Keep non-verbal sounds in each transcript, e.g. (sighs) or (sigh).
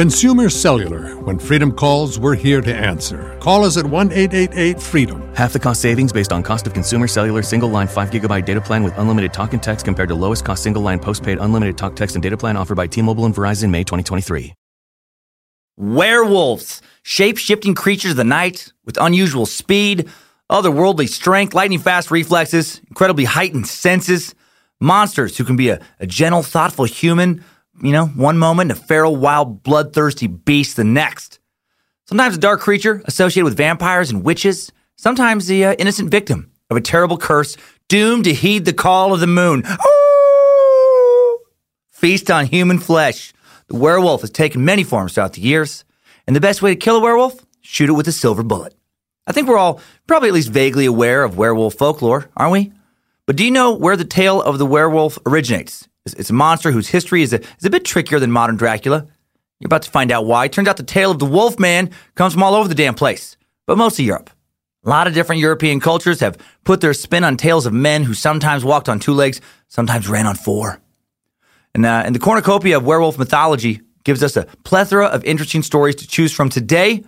Consumer Cellular. When freedom calls, we're here to answer. Call us at 1 888 freedom. Half the cost savings based on cost of consumer cellular single line 5 gigabyte data plan with unlimited talk and text compared to lowest cost single line postpaid unlimited talk, text, and data plan offered by T Mobile and Verizon May 2023. Werewolves, shape shifting creatures of the night with unusual speed, otherworldly strength, lightning fast reflexes, incredibly heightened senses. Monsters who can be a, a gentle, thoughtful human, you know, one moment, a feral, wild, bloodthirsty beast the next. Sometimes a dark creature associated with vampires and witches, sometimes the uh, innocent victim of a terrible curse doomed to heed the call of the moon. Feast on human flesh. The werewolf has taken many forms throughout the years, and the best way to kill a werewolf? Shoot it with a silver bullet. I think we're all probably at least vaguely aware of werewolf folklore, aren't we? But do you know where the tale of the werewolf originates? It's a monster whose history is a, is a bit trickier than modern Dracula. You're about to find out why. Turns out the tale of the wolf man comes from all over the damn place, but mostly Europe. A lot of different European cultures have put their spin on tales of men who sometimes walked on two legs, sometimes ran on four. And, uh, and the cornucopia of werewolf mythology gives us a plethora of interesting stories to choose from today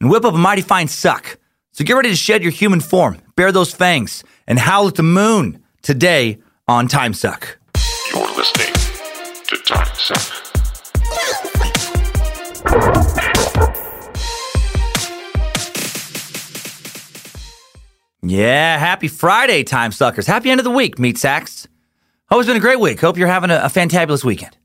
and whip up a mighty fine suck. So get ready to shed your human form, bare those fangs, and howl at the moon today on Time Suck. You're listening to Time. Yeah, happy Friday, Time Suckers. Happy end of the week, Meat Sacks. Hope it's been a great week. Hope you're having a, a fantabulous weekend.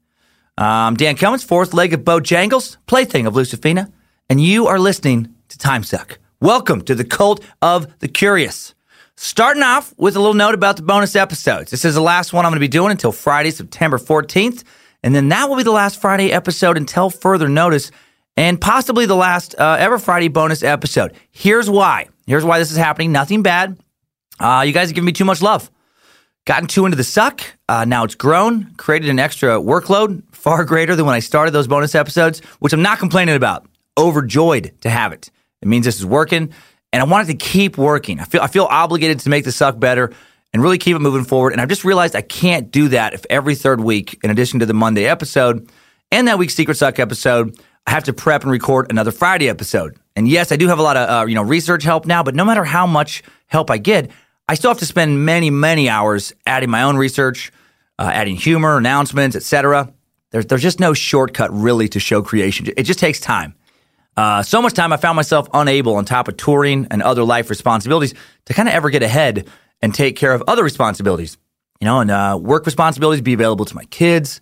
Um, Dan Cummins, fourth leg of Bojangles, plaything of Lucifina, and you are listening to Time Suck. Welcome to the cult of the curious. Starting off with a little note about the bonus episodes. This is the last one I'm going to be doing until Friday, September 14th. And then that will be the last Friday episode until further notice, and possibly the last uh, ever Friday bonus episode. Here's why. Here's why this is happening. Nothing bad. Uh, you guys have given me too much love. Gotten too into the suck. Uh, now it's grown, created an extra workload, far greater than when I started those bonus episodes, which I'm not complaining about. Overjoyed to have it. It means this is working, and I want it to keep working. I feel I feel obligated to make the suck better and really keep it moving forward. And I've just realized I can't do that if every third week, in addition to the Monday episode and that week's Secret Suck episode, I have to prep and record another Friday episode. And yes, I do have a lot of uh, you know research help now, but no matter how much help I get, I still have to spend many many hours adding my own research, uh, adding humor, announcements, etc. There's there's just no shortcut really to show creation. It just takes time. Uh, so much time I found myself unable, on top of touring and other life responsibilities, to kind of ever get ahead and take care of other responsibilities. You know, and uh, work responsibilities, be available to my kids,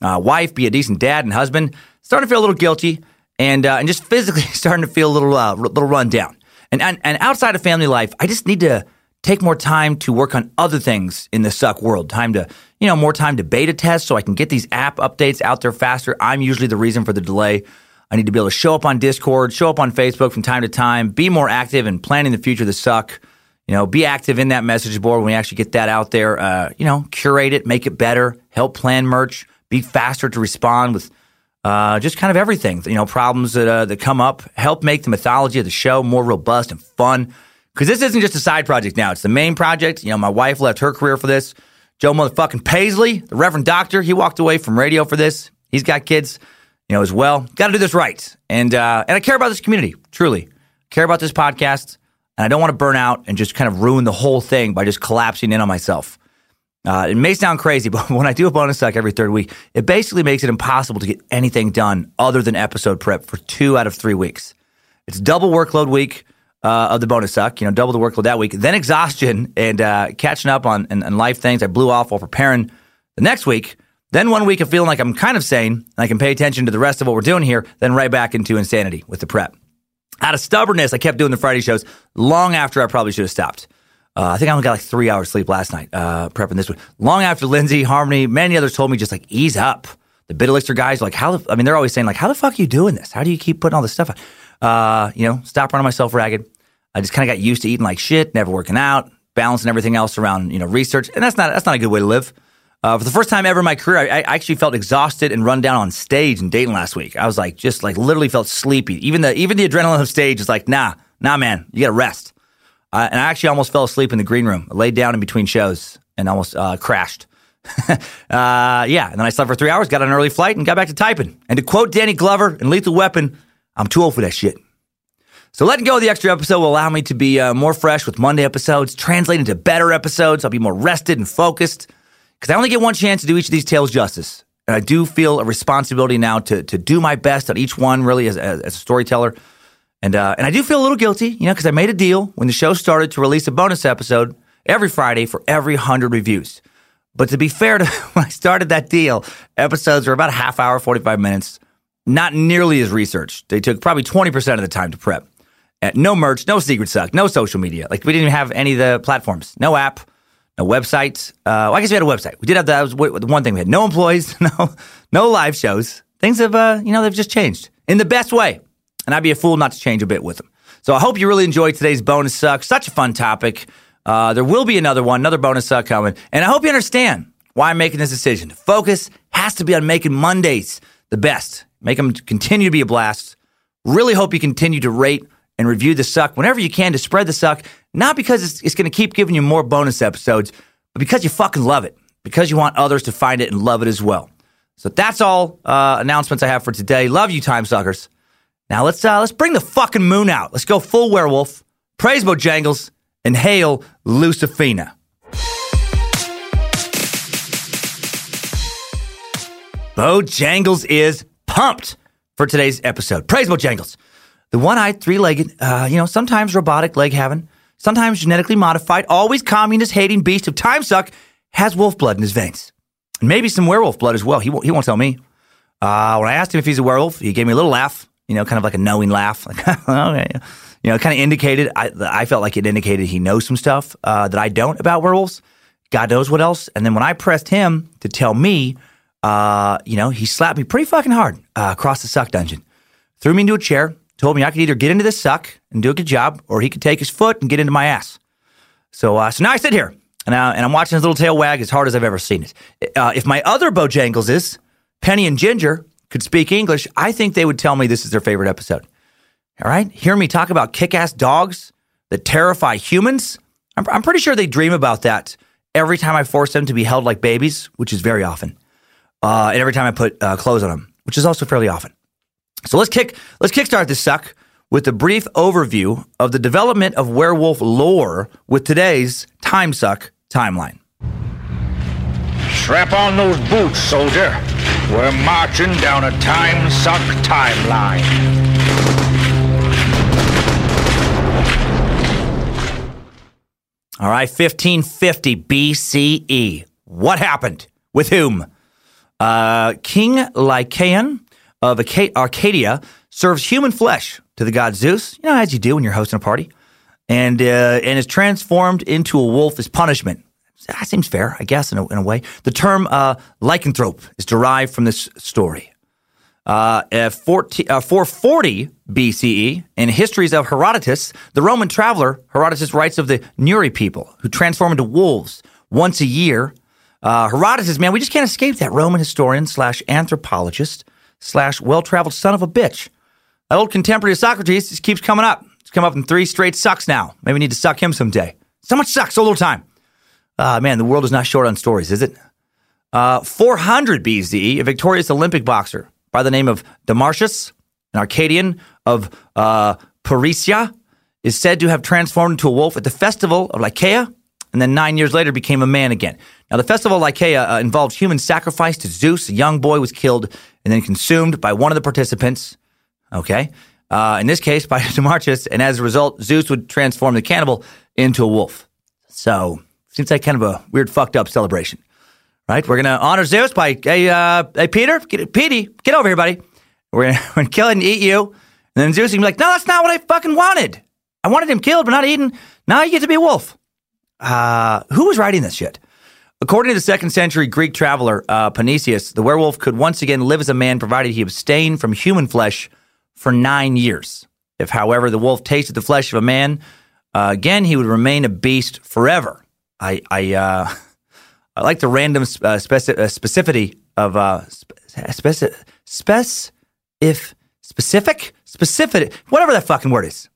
uh, wife, be a decent dad and husband. Starting to feel a little guilty, and uh, and just physically (laughs) starting to feel a little uh, little run down. And, and and outside of family life, I just need to take more time to work on other things in the suck world. Time to you know more time to beta test so I can get these app updates out there faster. I'm usually the reason for the delay. I need to be able to show up on Discord, show up on Facebook from time to time, be more active in planning the future of the suck. You know, be active in that message board when we actually get that out there. Uh, you know, curate it, make it better, help plan merch, be faster to respond with uh, just kind of everything. You know, problems that uh, that come up, help make the mythology of the show more robust and fun. Because this isn't just a side project now; it's the main project. You know, my wife left her career for this. Joe motherfucking Paisley, the Reverend Doctor, he walked away from radio for this. He's got kids you know, as well. Got to do this right, and uh, and I care about this community truly. Care about this podcast, and I don't want to burn out and just kind of ruin the whole thing by just collapsing in on myself. Uh, it may sound crazy, (laughs) but when I do a bonus suck every third week, it basically makes it impossible to get anything done other than episode prep for two out of three weeks. It's double workload week uh, of the bonus suck, you know, double the workload that week, then exhaustion and uh, catching up on and, and life things I blew off while preparing the next week. Then one week of feeling like I'm kind of sane and I can pay attention to the rest of what we're doing here, then right back into insanity with the prep. Out of stubbornness, I kept doing the Friday shows long after I probably should have stopped. Uh, I think I only got like three hours sleep last night uh, prepping this one. Long after Lindsay, Harmony, many others told me just like ease up. The Bit Elixir guys like how the, I mean they're always saying like how the fuck are you doing this? How do you keep putting all this stuff? Uh, you know, stop running myself ragged. I just kind of got used to eating like shit, never working out, balancing everything else around you know research, and that's not that's not a good way to live. Uh, for the first time ever in my career, I, I actually felt exhausted and run down on stage in Dayton last week. I was like, just like literally felt sleepy. Even the even the adrenaline of stage is like, nah, nah, man, you got to rest. Uh, and I actually almost fell asleep in the green room. I laid down in between shows and almost uh, crashed. (laughs) uh, yeah, and then I slept for three hours, got on an early flight, and got back to typing. And to quote Danny Glover in Lethal Weapon, I'm too old for that shit. So letting go of the extra episode will allow me to be uh, more fresh with Monday episodes, translate into better episodes. I'll be more rested and focused because I only get one chance to do each of these tales justice. And I do feel a responsibility now to, to do my best on each one, really, as, as, as a storyteller. And, uh, and I do feel a little guilty, you know, because I made a deal when the show started to release a bonus episode every Friday for every 100 reviews. But to be fair to (laughs) when I started that deal, episodes were about a half hour, 45 minutes, not nearly as researched. They took probably 20% of the time to prep. Uh, no merch, no secret suck, no social media. Like we didn't even have any of the platforms, no app, no website. Uh, well, I guess we had a website. We did have that. Was the one thing we had. No employees, (laughs) no no live shows. Things have, uh, you know, they've just changed in the best way. And I'd be a fool not to change a bit with them. So I hope you really enjoyed today's bonus suck. Such a fun topic. Uh, there will be another one, another bonus suck coming. And I hope you understand why I'm making this decision. Focus has to be on making Mondays the best. Make them continue to be a blast. Really hope you continue to rate and review the suck whenever you can to spread the suck, not because it's, it's going to keep giving you more bonus episodes, but because you fucking love it, because you want others to find it and love it as well. So that's all uh, announcements I have for today. Love you, time suckers. Now let's uh, let's bring the fucking moon out. Let's go full werewolf. Praise Bojangles and hail Lucifina. Bojangles is pumped for today's episode. Praise Bojangles. The one-eyed, three-legged, uh, you know, sometimes robotic leg having, sometimes genetically modified, always communist-hating beast of time suck has wolf blood in his veins. And maybe some werewolf blood as well. He won't, he won't tell me. Uh, when I asked him if he's a werewolf, he gave me a little laugh, you know, kind of like a knowing laugh. (laughs) Like, okay. You know, kind of indicated, I, I felt like it indicated he knows some stuff uh, that I don't about werewolves. God knows what else. And then when I pressed him to tell me, uh, you know, he slapped me pretty fucking hard uh, across the suck dungeon, threw me into a chair, told me I could either get into this suck and do a good job, or he could take his foot and get into my ass. So, uh, so now I sit here and, uh, and I'm watching his little tail wag as hard as I've ever seen it. Uh, if my other Bojangles is Penny and Ginger could speak English, I think they would tell me this is their favorite episode. All right, hear me talk about kick-ass dogs that terrify humans. I'm, I'm pretty sure they dream about that every time I force them to be held like babies, which is very often, uh, and every time I put uh, clothes on them, which is also fairly often. So let's kick let's kickstart this suck with a brief overview of the development of werewolf lore with today's time suck timeline. Strap on those boots, soldier. We're marching down a time suck timeline. All right, 1550 BCE. What happened? With whom? Uh, King Lycaon of Arcadia serves human flesh to the god Zeus, you know, as you do when you're hosting a party, and, uh, and is transformed into a wolf as punishment. That seems fair, I guess, in a, in a way. The term uh, lycanthrope is derived from this story. Uh, at 14, uh, 440 BCE, in Histories of Herodotus, the Roman traveler Herodotus writes of the Neuri people who transform into wolves once a year. Uh, Herodotus, man, we just can't escape that Roman historian slash anthropologist slash well traveled son of a bitch. That old contemporary of Socrates just keeps coming up. It's come up in three straight sucks now. Maybe we need to suck him someday. So much sucks, so little time. Uh, man, the world is not short on stories, is it? Uh, 400 BCE, a victorious Olympic boxer by the name of Demartius, an Arcadian of uh, Parrhasia, is said to have transformed into a wolf at the festival of Lycaea, and then nine years later became a man again. Now, the festival of Lycaea uh, involved human sacrifice to Zeus. A young boy was killed and then consumed by one of the participants. Okay. Uh, in this case, by (laughs) Demarchus. and as a result, Zeus would transform the cannibal into a wolf. So, seems like kind of a weird, fucked up celebration right? We're going to honor Zeus by, hey, uh, hey, Peter, get, Petey, get over here, buddy. We're going (laughs) to kill it and eat you. And then Zeus can be like, no, that's not what I fucking wanted. I wanted him killed, but not eaten. Now you get to be a wolf. Uh, who was writing this shit? According to the second century Greek traveler uh, Panesius, the werewolf could once again live as a man provided he abstained from human flesh for nine years. If, however, the wolf tasted the flesh of a man, uh, again, he would remain a beast forever. I, I, uh, (laughs) I like the random uh, speci- uh, specificity of uh, spe- speci- spec if specific specific whatever that fucking word is.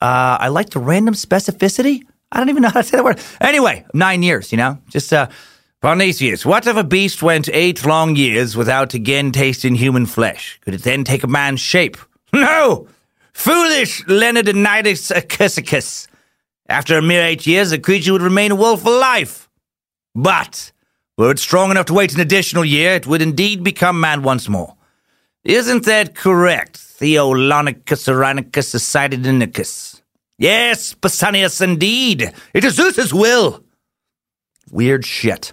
Uh, I like the random specificity. I don't even know how to say that word. Anyway, nine years, you know, just uh, Parnasius. What if a beast went eight long years without again tasting human flesh? Could it then take a man's shape? No, foolish Leonidonitis Acussicus. After a mere eight years, the creature would remain a wolf for life. But were it strong enough to wait an additional year, it would indeed become man once more. Isn't that correct, Theolonicus Aranicus Acidinicus? Yes, Basanius, indeed. It is Zeus's will. Weird shit.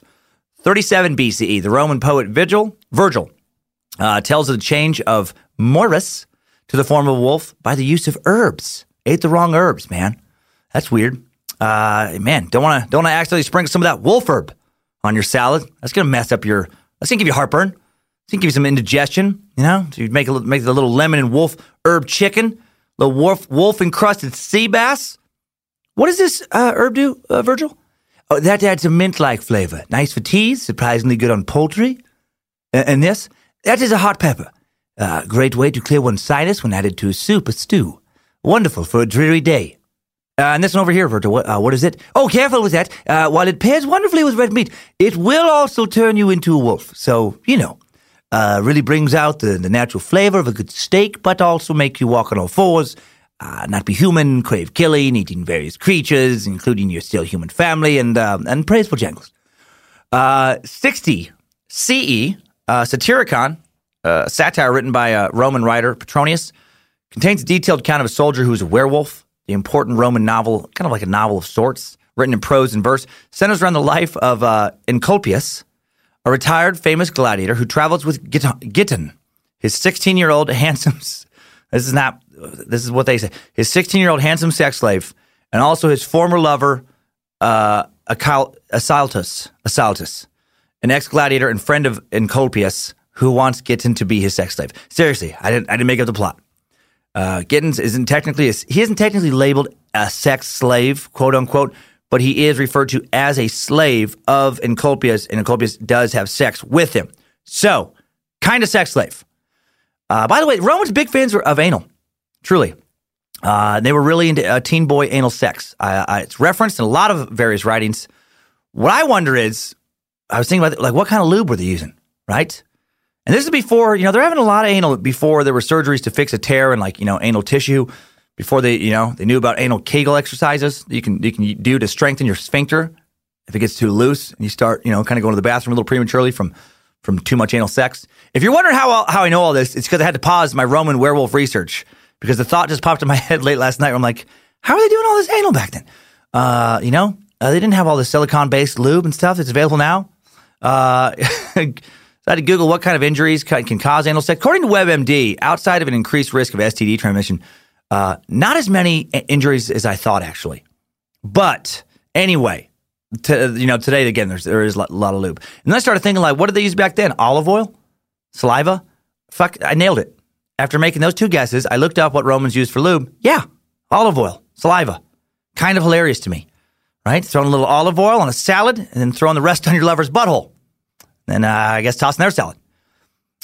37 BCE, the Roman poet Virgil, Virgil uh, tells of the change of Moeris to the form of a wolf by the use of herbs. Ate the wrong herbs, man. That's weird. Uh, man, don't want to don't want to accidentally sprinkle some of that wolf herb on your salad. That's gonna mess up your. That's gonna give you heartburn. It's gonna give you some indigestion. You know, so you make a make the little lemon and wolf herb chicken, the wolf wolf encrusted sea bass. What does this uh, herb do, uh, Virgil? Oh, that adds a mint-like flavor. Nice for teas, surprisingly good on poultry. A- And this, that is a hot pepper. Uh, great way to clear one's sinus when added to a soup or stew. Wonderful for a dreary day. Uh, and this one over here, Virgil, what, uh, what is it? Oh, careful with that. Uh, while it pairs wonderfully with red meat, it will also turn you into a wolf. So, you know, uh, really brings out the, the natural flavor of a good steak, but also make you walk on all fours, uh, not be human, crave killing, eating various creatures, including your still human family, and um, and praise Bojangles. Uh, 60 CE, uh, Satyricon, uh, satire written by a Roman writer, Petronius, contains a detailed account of a soldier who is a werewolf, the important Roman novel, kind of like a novel of sorts, written in prose and verse, centers around the life of uh, Encolpius, a retired famous gladiator who travels with Git- Giton, his 16 year old handsome. This is not, this is what they say, his 16 year old handsome sex slave, and also his former lover, uh, Asaltus, Asaltus, an ex gladiator and friend of Encolpius who wants Giton to be his sex slave. Seriously, I didn't, I didn't make up the plot. Uh, Gittins isn't technically a, he isn't technically labeled a sex slave, quote unquote, but he is referred to as a slave of Encolpius, and Encolpius does have sex with him. So, kind of sex slave. Uh, by the way, Romans big fans were of anal, truly. Uh, they were really into uh, teen boy anal sex. It's referenced in a lot of various writings. What I wonder is, I was thinking about like what kind of lube were they using, right? And this is before, you know, they're having a lot of anal before there were surgeries to fix a tear in like, you know, anal tissue. Before they, you know, they knew about anal Kegel exercises you can you can do to strengthen your sphincter if it gets too loose and you start, you know, kind of going to the bathroom a little prematurely from from too much anal sex. If you're wondering how how I know all this, it's because I had to pause my Roman werewolf research because the thought just popped in my (laughs) head late last night. I'm like, how are they doing all this anal back then? Uh, you know, uh, they didn't have all the silicone based lube and stuff that's available now. Uh, (laughs) So I had to Google what kind of injuries ca- can cause anal sex. According to WebMD, outside of an increased risk of STD transmission, uh, not as many injuries as I thought, actually. But anyway, to, you know, today again, there's there is a lot, of lube, and I started thinking like, what did they use back then? Olive oil, saliva. Fuck, I nailed it. After making those two guesses, I looked up what Romans used for lube. Yeah, olive oil, saliva. Kind of hilarious to me, right? Throwing a little olive oil on a salad, and then throwing the rest (laughs) on your lover's butthole. Then uh, I guess tossing their salad.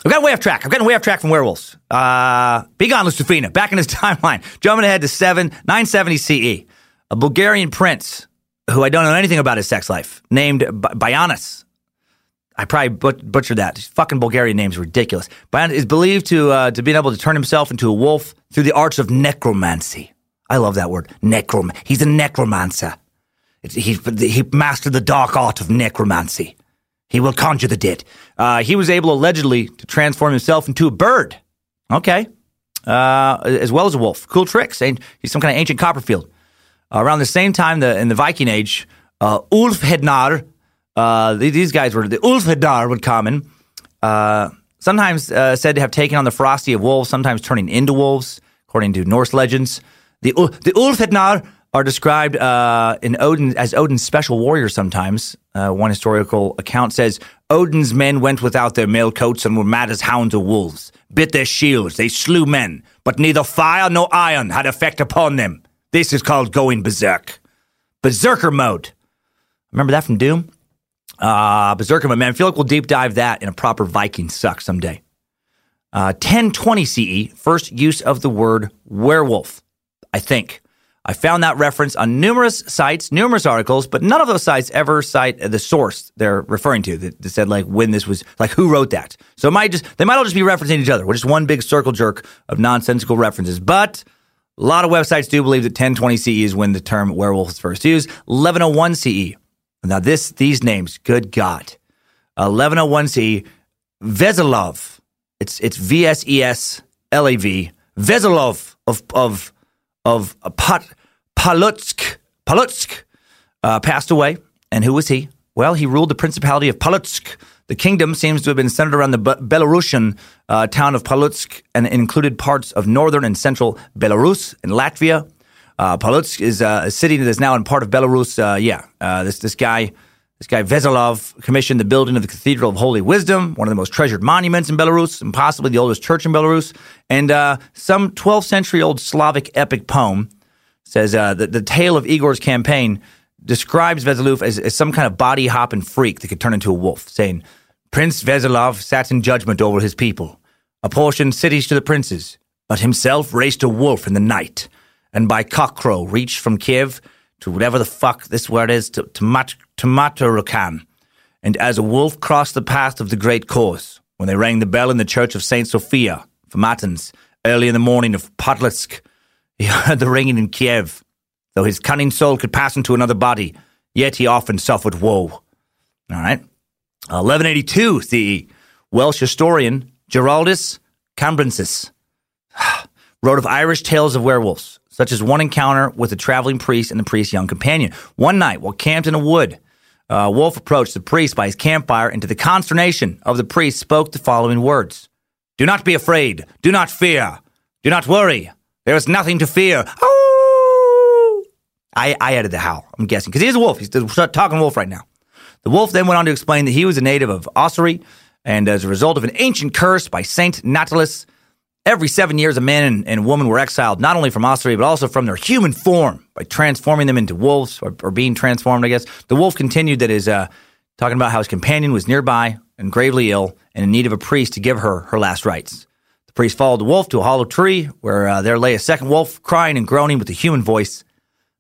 I've gotten way off track. I've gotten way off track from werewolves. Uh, be gone, Lucifina. Back in his (laughs) timeline. Jumping ahead to 7, 970 CE. A Bulgarian prince, who I don't know anything about his sex life, named B- Byanis. I probably but- butchered that. Fucking Bulgarian name's ridiculous. Byanis is believed to, uh, to being able to turn himself into a wolf through the arts of necromancy. I love that word. Necrom. He's a necromancer. He, he mastered the dark art of necromancy. He will conjure the dead. Uh, he was able allegedly to transform himself into a bird. Okay. Uh, as well as a wolf. Cool tricks. He's some kind of ancient Copperfield. around the same time, the, in the Viking Age, uh, Ulfhednar, uh, these guys were, the Ulfhednar would come in. Uh, sometimes uh, said to have taken on the ferocity of wolves, sometimes turning into wolves, according to Norse legends. The, the Ulfhednar are described uh, in Odin as Odin's special warriors sometimes. Uh, one historical account says Odin's men went without their mail coats and were mad as hounds or wolves, bit their shields, they slew men, but neither fire nor iron had effect upon them. This is called going berserk. Berserker mode. Remember that from Doom? Uh, Berserker, my man. I feel like we'll deep dive that in a proper Viking suck someday. Uh, 1020 CE, first use of the word werewolf, I think. I found that reference on numerous sites, numerous articles, but none of those sites ever cite the source they're referring to that, that said like when this was, like who wrote that. So it might just, they might all just be referencing each other. We're just one big circle jerk of nonsensical references. But a lot of websites do believe that 1020 CE is when the term werewolf was first used. 1101 CE. Now this, these names, good God. 1101 CE, Veselov. It's, it's V S E S L A V. Veselov of, of, of Pat, Polotsk, Polotsk, uh, passed away. And who was he? Well, he ruled the Principality of Polotsk. The kingdom seems to have been centered around the Be- Belarusian uh, town of Polotsk and included parts of northern and central Belarus and Latvia. Uh, Polotsk is uh, a city that is now in part of Belarus. Uh, yeah, uh, this this guy, this guy Veselov commissioned the building of the Cathedral of Holy Wisdom, one of the most treasured monuments in Belarus, and possibly the oldest church in Belarus. And uh, some 12th century old Slavic epic poem says uh, that the tale of Igor's campaign describes Veselov as, as some kind of body hopping freak that could turn into a wolf, saying, Prince Veselov sat in judgment over his people, apportioned cities to the princes, but himself raced a wolf in the night, and by cockcrow reached from Kiev to whatever the fuck this word is, to, to, Mat- to. And as a wolf crossed the path of the great course, when they rang the bell in the church of St. Sophia for Matins, early in the morning of Potlatsk, he (laughs) heard the ringing in Kiev. Though his cunning soul could pass into another body, yet he often suffered woe. All right. 1182 CE. Welsh historian Giraldus Cambrensis (sighs) wrote of Irish tales of werewolves, such as one encounter with a traveling priest and the priest's young companion. One night, while camped in a wood, uh, Wolf approached the priest by his campfire, and to the consternation of the priest, spoke the following words Do not be afraid. Do not fear. Do not worry. There is nothing to fear. Oh! I, I added the howl, I'm guessing, because he's a wolf. He's talking wolf right now. The wolf then went on to explain that he was a native of Ossory, and as a result of an ancient curse by Saint Natalis, every seven years a man and, and woman were exiled not only from Ossory, but also from their human form by transforming them into wolves or, or being transformed, I guess. The wolf continued that his, uh, talking about how his companion was nearby and gravely ill and in need of a priest to give her her last rites. The priest followed the wolf to a hollow tree where uh, there lay a second wolf crying and groaning with a human voice.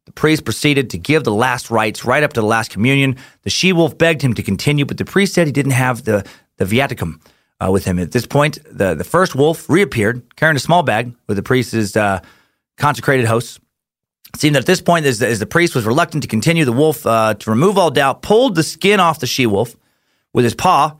The priest proceeded to give the last rites right up to the last communion. The she wolf begged him to continue, but the priest said he didn't have the, the viaticum uh, with him. At this point, the, the first wolf reappeared carrying a small bag with the priest's uh, consecrated hosts. It seemed that at this point, as the, as the priest was reluctant to continue, the wolf, uh, to remove all doubt, pulled the skin off the she wolf with his paw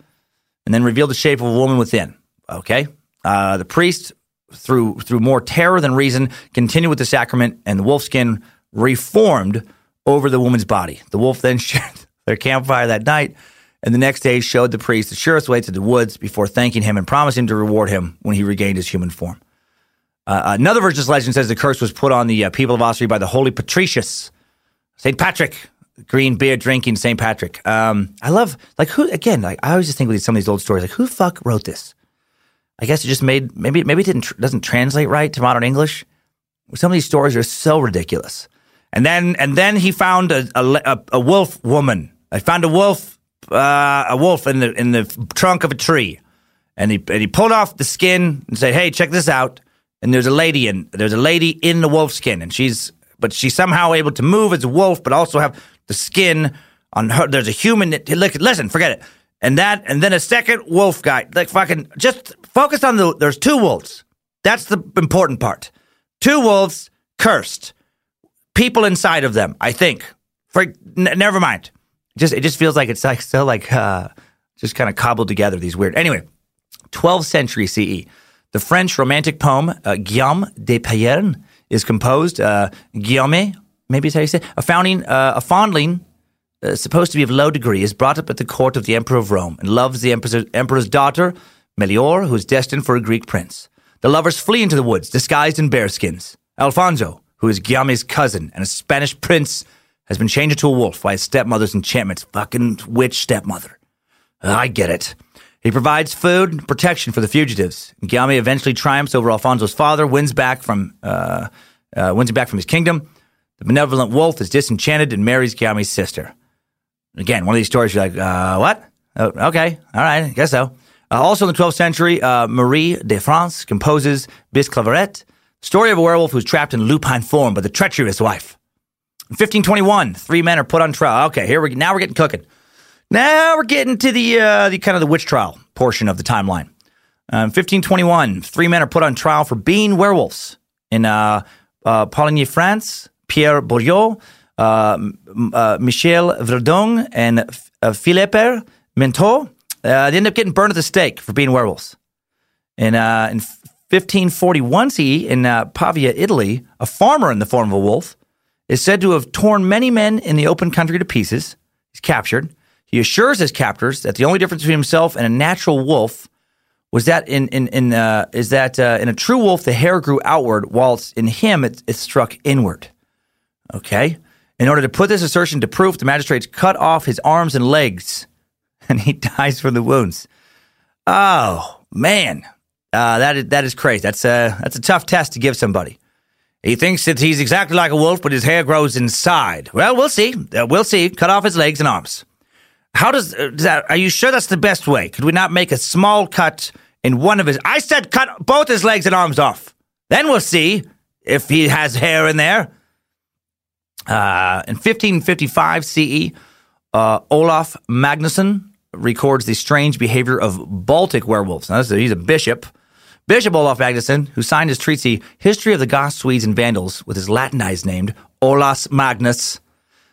and then revealed the shape of a woman within. Okay? Uh, the priest, through, through more terror than reason, continued with the sacrament, and the wolf skin reformed over the woman's body. The wolf then (laughs) shared their campfire that night, and the next day showed the priest the surest way to the woods before thanking him and promising to reward him when he regained his human form. Uh, another version of this legend says the curse was put on the uh, people of Ossory by the holy Patricius, St. Patrick, green beer drinking St. Patrick. Um, I love, like, who, again, like, I always just think with some of these old stories, like, who the fuck wrote this? I guess it just made, maybe, maybe it didn't, doesn't translate right to modern English. Some of these stories are so ridiculous. And then, and then he found a, a, a wolf woman. I found a wolf, uh, a wolf in the, in the trunk of a tree. And he, and he pulled off the skin and said, Hey, check this out. And there's a lady in, there's a lady in the wolf skin and she's, but she's somehow able to move as a wolf, but also have the skin on her. There's a human that, look, listen, forget it. And that, and then a second wolf guy, like fucking, just focus on the, there's two wolves. That's the important part. Two wolves cursed people inside of them. I think. For n- never mind. Just it just feels like it's like so like uh, just kind of cobbled together these weird. Anyway, 12th century CE. The French romantic poem uh, Guillaume de Palerne is composed. Uh, Guillaume, maybe is how you say, it. a founding, uh, a fondling, uh, supposed to be of low degree, is brought up at the court of the Emperor of Rome and loves the emperor's, emperor's daughter, Melior, who is destined for a Greek prince. The lovers flee into the woods, disguised in bearskins. Alfonso, who is Guillaume's cousin and a Spanish prince, has been changed into a wolf by his stepmother's enchantments. Fucking witch stepmother. I get it. He provides food and protection for the fugitives. Guillaume eventually triumphs over Alfonso's father, wins back from uh, uh, wins him back from his kingdom. The benevolent wolf is disenchanted and marries Guillaume's sister. Again, one of these stories you're like, uh, what? Oh, okay, all right, I guess so. Uh, also in the 12th century, uh, Marie de France composes Bisclavret, story of a werewolf who's trapped in lupine form by the treacherous wife. In 1521, three men are put on trial. Okay, here we now we're getting cooking. Now we're getting to the uh, the kind of the witch trial portion of the timeline. Um, 1521, three men are put on trial for being werewolves in uh, uh, Poligny, France. Pierre Bourriot, uh, uh, Michel Verdung, and uh, Philippe Mentot. They end up getting burned at the stake for being werewolves. In, in 1541 CE, in Pavia, Italy, a farmer in the form of a wolf is said to have torn many men in the open country to pieces. He's captured. He assures his captors that the only difference between himself and a natural wolf was that in in, in uh, is that uh, in a true wolf the hair grew outward, whilst in him it, it struck inward. Okay. In order to put this assertion to proof, the magistrates cut off his arms and legs, (laughs) and he dies from the wounds. Oh man, uh, that is that is crazy. That's a that's a tough test to give somebody. He thinks that he's exactly like a wolf, but his hair grows inside. Well, we'll see. Uh, we'll see. Cut off his legs and arms. How does, uh, does that? Are you sure that's the best way? Could we not make a small cut in one of his? I said cut both his legs and arms off. Then we'll see if he has hair in there. Uh, in 1555 CE, uh, Olaf Magnusson records the strange behavior of Baltic werewolves. Now, he's a bishop. Bishop Olaf Magnusson, who signed his treatise History of the Goths, Swedes, and Vandals with his Latinized name, Olaus Magnus,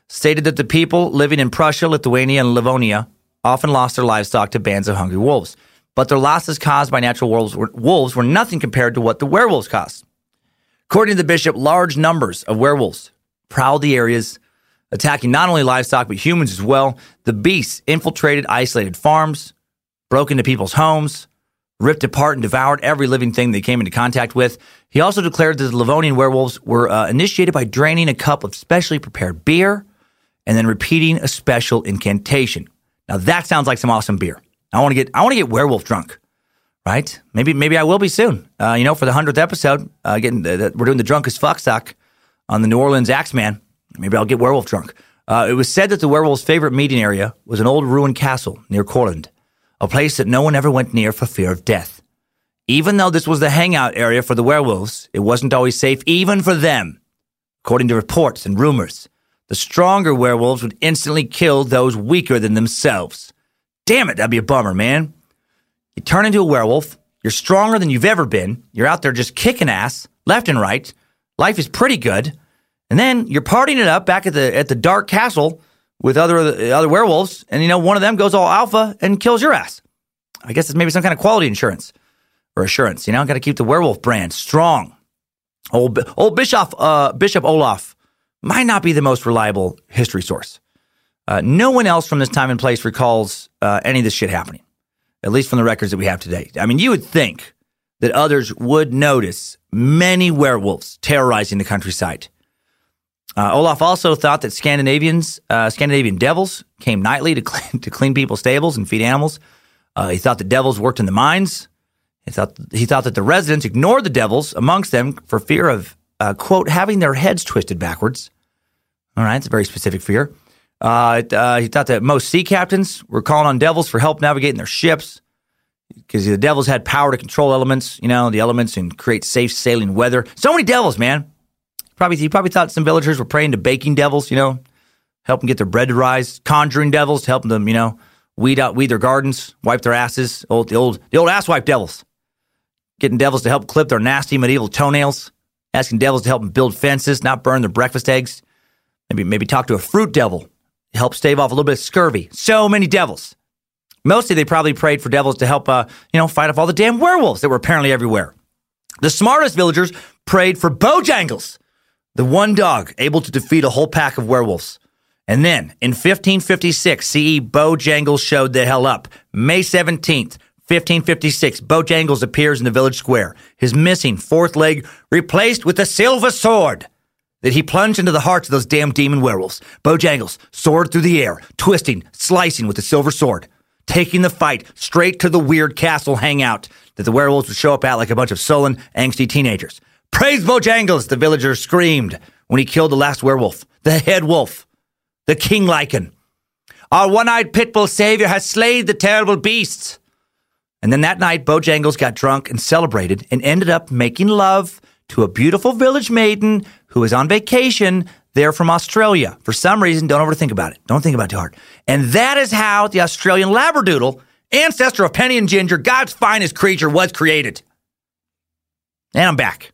stated that the people living in Prussia, Lithuania, and Livonia often lost their livestock to bands of hungry wolves. But their losses caused by natural wolves were, wolves were nothing compared to what the werewolves caused. According to the bishop, large numbers of werewolves prowled the areas, attacking not only livestock but humans as well. The beasts infiltrated isolated farms, broke into people's homes, ripped apart and devoured every living thing they came into contact with. He also declared that the Livonian werewolves were uh, initiated by draining a cup of specially prepared beer and then repeating a special incantation. Now that sounds like some awesome beer. I want to get I want to get werewolf drunk, right? Maybe maybe I will be soon. Uh, you know, for the hundredth episode, uh, getting the, the, we're doing the drunkest fuck stock on the New Orleans Axeman. Maybe I'll get werewolf drunk. Uh, it was said that the werewolf's favorite meeting area was an old ruined castle near Courland, a place that no one ever went near for fear of death. Even though this was the hangout area for the werewolves, it wasn't always safe even for them. According to reports and rumors, the stronger werewolves would instantly kill those weaker than themselves. Damn it, that'd be a bummer, man. You turn into a werewolf, you're stronger than you've ever been, you're out there just kicking ass, left and right, life is pretty good, and then you're partying it up back at the at the dark castle with other other werewolves, and you know one of them goes all alpha and kills your ass. I guess it's maybe some kind of quality insurance or assurance. You know, got to keep the werewolf brand strong. Old old Bishop uh, Bishop Olaf might not be the most reliable history source. Uh, no one else from this time and place recalls uh, any of this shit happening, at least from the records that we have today. I mean, you would think that others would notice many werewolves terrorizing the countryside. Uh, Olaf also thought that Scandinavians, uh, Scandinavian devils, came nightly to clean, (laughs) to clean people's stables and feed animals. Uh, he thought the devils worked in the mines. He thought he thought that the residents ignored the devils amongst them for fear of uh, quote having their heads twisted backwards. All right, it's a very specific fear. Uh, uh, he thought that most sea captains were calling on devils for help navigating their ships because the devils had power to control elements, you know, the elements and create safe sailing weather. So many devils, man. Probably he probably thought some villagers were praying to baking devils, you know, help them get their bread to rise, conjuring devils to help them, you know, weed out weed their gardens, wipe their asses, old the old the old asswipe devils. Getting devils to help clip their nasty medieval toenails, asking devils to help them build fences, not burn their breakfast eggs. Maybe maybe talk to a fruit devil, help stave off a little bit of scurvy. So many devils. Mostly they probably prayed for devils to help uh, you know, fight off all the damn werewolves that were apparently everywhere. The smartest villagers prayed for Bojangles the one dog able to defeat a whole pack of werewolves. And then in 1556, CE Bojangles showed the hell up. May 17th, 1556, Bojangles appears in the village square, his missing fourth leg replaced with a silver sword that he plunged into the hearts of those damn demon werewolves. Bojangles soared through the air, twisting, slicing with the silver sword, taking the fight straight to the weird castle hangout that the werewolves would show up at like a bunch of sullen, angsty teenagers. Praise Bojangles, the villagers screamed when he killed the last werewolf, the head wolf, the king lichen. Our one eyed pit bull savior has slayed the terrible beasts. And then that night, Bojangles got drunk and celebrated and ended up making love to a beautiful village maiden who was on vacation there from Australia. For some reason, don't overthink about it. Don't think about it too hard. And that is how the Australian Labradoodle, ancestor of Penny and Ginger, God's finest creature, was created. And I'm back.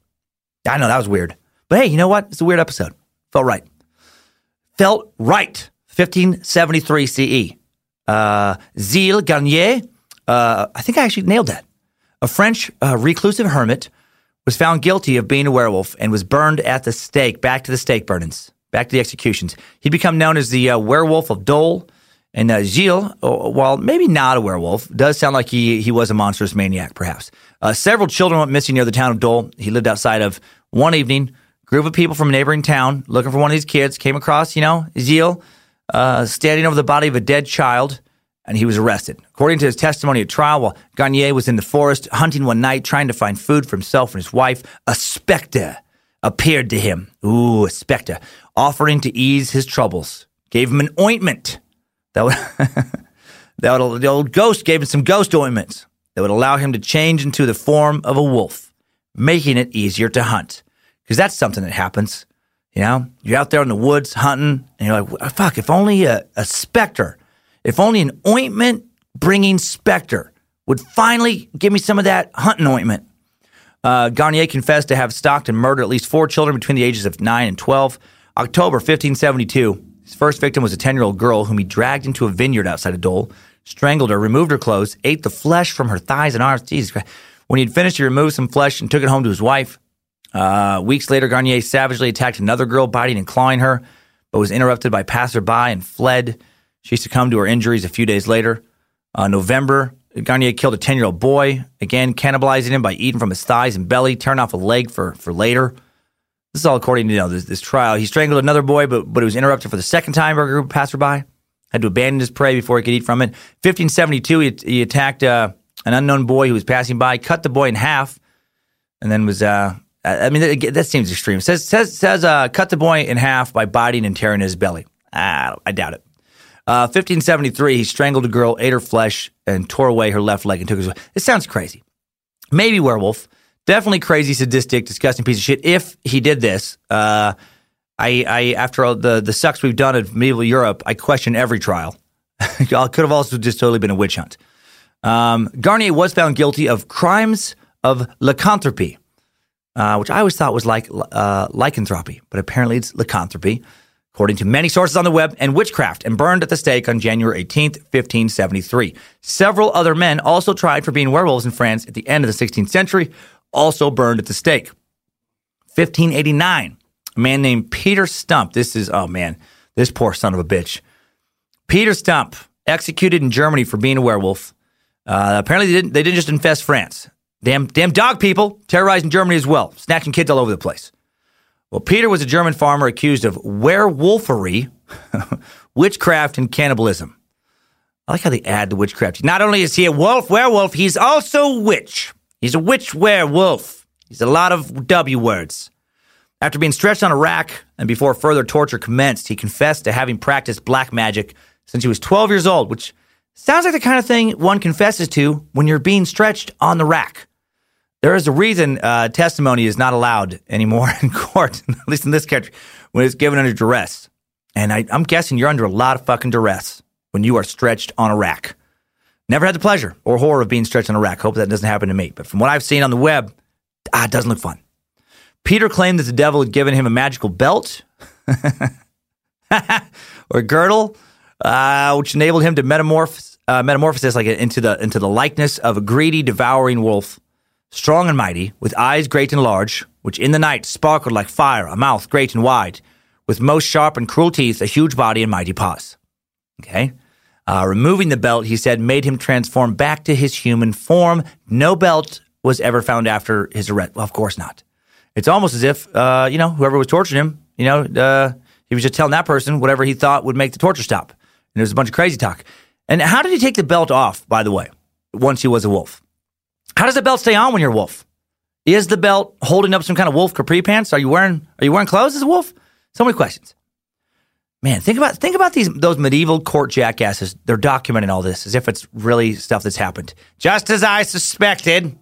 I know that was weird. But hey, you know what? It's a weird episode. Felt right. Felt right. 1573 CE. Uh, Gilles Garnier, uh, I think I actually nailed that. A French uh, reclusive hermit was found guilty of being a werewolf and was burned at the stake, back to the stake burnings, back to the executions. He'd become known as the uh, werewolf of Dole. And uh, Gilles, uh, while maybe not a werewolf, does sound like he, he was a monstrous maniac, perhaps. Uh, several children went missing near the town of Dole. He lived outside of one evening. Group of people from a neighboring town looking for one of these kids came across, you know, Gilles uh, standing over the body of a dead child, and he was arrested. According to his testimony at trial, while Garnier was in the forest hunting one night trying to find food for himself and his wife, a specter appeared to him. Ooh, a specter, offering to ease his troubles. Gave him an ointment that would, (laughs) that would, the old ghost gave him some ghost ointments that would allow him to change into the form of a wolf, making it easier to hunt. Because that's something that happens. You know, you're out there in the woods hunting, and you're like, fuck, if only a, a specter, if only an ointment bringing specter would finally give me some of that hunting ointment. Uh, Garnier confessed to have stalked and murdered at least four children between the ages of 9 and 12. October 1572, his first victim was a 10 year old girl whom he dragged into a vineyard outside of Dole, strangled her, removed her clothes, ate the flesh from her thighs and arms. Jesus Christ. When he had finished, he removed some flesh and took it home to his wife. Uh, weeks later, Garnier savagely attacked another girl, biting and clawing her, but was interrupted by passerby and fled. She succumbed to her injuries a few days later. Uh, November, Garnier killed a 10 year old boy, again, cannibalizing him by eating from his thighs and belly, tearing off a leg for, for later. This is all according to you know, this, this trial. He strangled another boy, but, but it was interrupted for the second time by a group of passerby. Had to abandon his prey before he could eat from it. 1572, he, he attacked uh, an unknown boy who was passing by, cut the boy in half, and then was uh, I mean, that, that seems extreme. Says says says uh, cut the boy in half by biting and tearing his belly. Ah, I doubt it. Uh, 1573, he strangled a girl, ate her flesh, and tore away her left leg and took his. It sounds crazy. Maybe werewolf. Definitely crazy, sadistic, disgusting piece of shit. If he did this, uh, I, I after all the the sucks we've done in medieval Europe, I question every trial. (laughs) Could have also just totally been a witch hunt. Um, Garnier was found guilty of crimes of lycanthropy uh, which I always thought was like uh, lycanthropy, but apparently it's lycanthropy, according to many sources on the web, and witchcraft, and burned at the stake on January 18th, 1573. Several other men also tried for being werewolves in France at the end of the 16th century, also burned at the stake. 1589, a man named Peter Stump. This is, oh man, this poor son of a bitch. Peter Stump, executed in Germany for being a werewolf. Uh, apparently, they didn't, they didn't just infest France. Damn, damn dog people terrorizing Germany as well, snatching kids all over the place. Well, Peter was a German farmer accused of werewolfery, (laughs) witchcraft, and cannibalism. I like how they add the witchcraft. Not only is he a wolf, werewolf, he's also witch. He's a witch werewolf. He's a lot of W words. After being stretched on a rack and before further torture commenced, he confessed to having practiced black magic since he was 12 years old, which sounds like the kind of thing one confesses to when you're being stretched on the rack. There is a reason uh, testimony is not allowed anymore (laughs) in court, at least in this country, when it's given under duress. And I, I'm guessing you're under a lot of fucking duress when you are stretched on a rack. Never had the pleasure or horror of being stretched on a rack. Hope that doesn't happen to me. But from what I've seen on the web, ah, it doesn't look fun. Peter claimed that the devil had given him a magical belt (laughs) or girdle, uh, which enabled him to metamorphose, uh, metamorphosis like into the into the likeness of a greedy, devouring wolf strong and mighty, with eyes great and large, which in the night sparkled like fire, a mouth great and wide, with most sharp and cruel teeth, a huge body and mighty paws. Okay? Uh, removing the belt, he said, made him transform back to his human form. No belt was ever found after his arrest. Well, of course not. It's almost as if, uh, you know, whoever was torturing him, you know, uh, he was just telling that person whatever he thought would make the torture stop. And it was a bunch of crazy talk. And how did he take the belt off, by the way, once he was a wolf? How does the belt stay on when you're a wolf? Is the belt holding up some kind of wolf capri pants? Are you wearing Are you wearing clothes as a wolf? So many questions. Man, think about think about these those medieval court jackasses. They're documenting all this as if it's really stuff that's happened. Just as I suspected.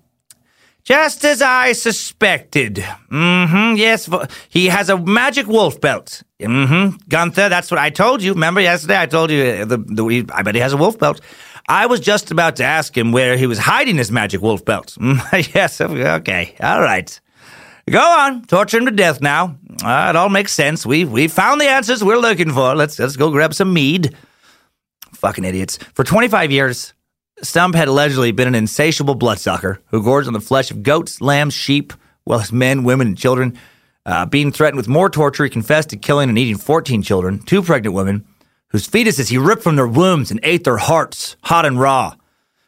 Just as I suspected. Mm-hmm. Yes, he has a magic wolf belt. Mm-hmm. Gunther, that's what I told you. Remember yesterday I told you uh, the, the I bet he has a wolf belt. I was just about to ask him where he was hiding his magic wolf belt. (laughs) yes, okay. All right. Go on, torture him to death now. Uh, it all makes sense. We we found the answers we're looking for. Let's let's go grab some mead. Fucking idiots. For 25 years, Stump had allegedly been an insatiable bloodsucker who gorged on the flesh of goats, lambs, sheep, well as men, women, and children. Uh, being threatened with more torture, he confessed to killing and eating 14 children, two pregnant women, whose fetuses he ripped from their wombs and ate their hearts, hot and raw,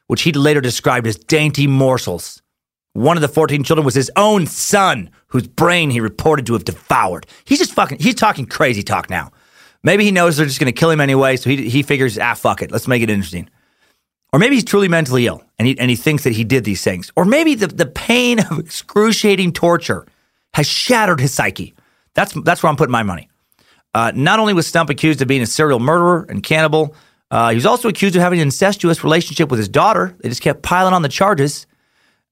which he later described as dainty morsels. One of the 14 children was his own son, whose brain he reported to have devoured. He's just fucking, he's talking crazy talk now. Maybe he knows they're just going to kill him anyway, so he, he figures, ah, fuck it, let's make it interesting. Or maybe he's truly mentally ill and he, and he thinks that he did these things. Or maybe the, the pain of excruciating torture has shattered his psyche. That's, that's where I'm putting my money. Uh, not only was Stump accused of being a serial murderer and cannibal, uh, he was also accused of having an incestuous relationship with his daughter. They just kept piling on the charges.